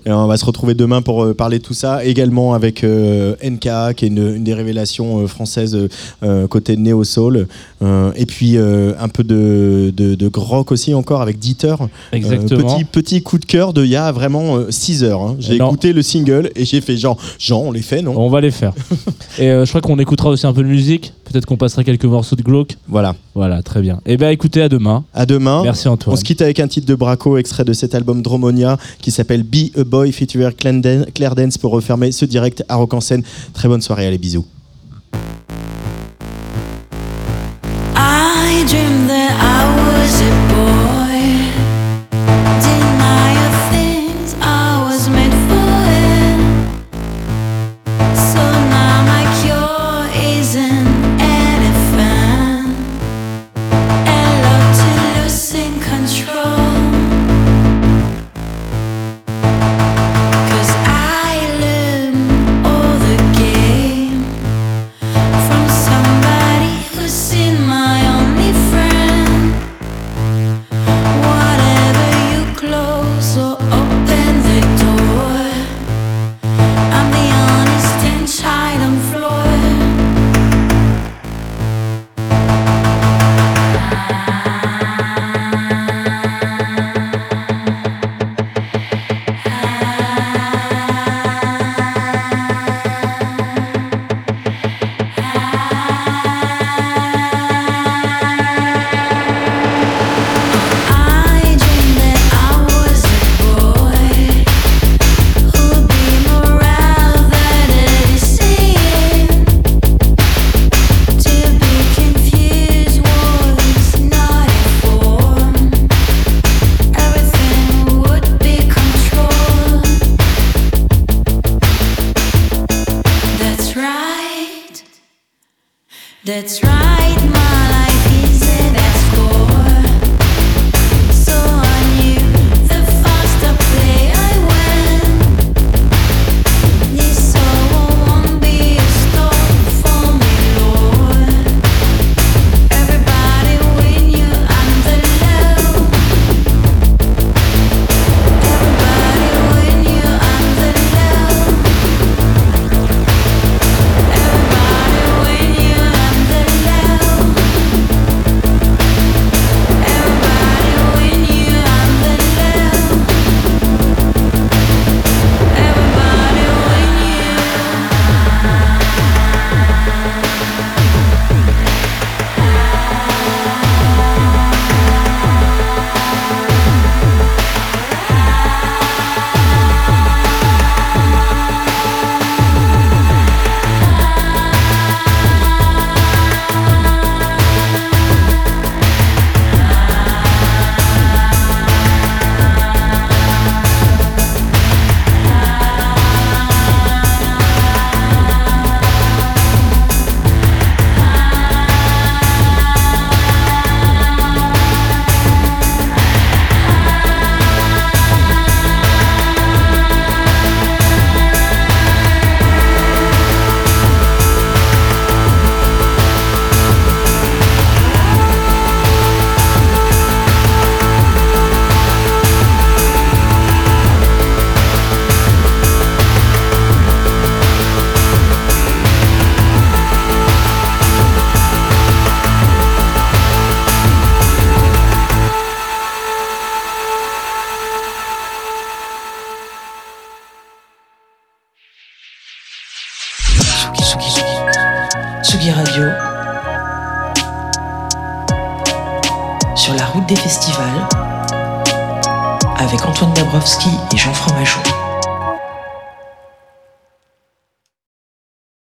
Et on va se retrouver demain pour euh, parler de tout ça. Également avec euh, NKA, qui est une, une des révélations euh, françaises euh, côté Neo Soul. Et puis un peu de, de, de rock aussi encore avec Dieter. Exactement. petit, petit coup de cœur de il y a vraiment 6 heures. hein. J'ai écouté le single et j'ai fait genre, Jean, on les fait, non? On va les faire. Et je crois qu'on écoutera aussi un peu de musique. Peut-être qu'on passera quelques morceaux de glauque. Voilà. Voilà, très bien. Et ben écoutez, à demain. À demain. Merci Antoine. On se quitte avec un titre de Braco, extrait de cet album Dromonia, qui s'appelle Be a Boy featuring Claire Dance pour refermer ce direct à Rock en scène. Très bonne soirée, allez bisous.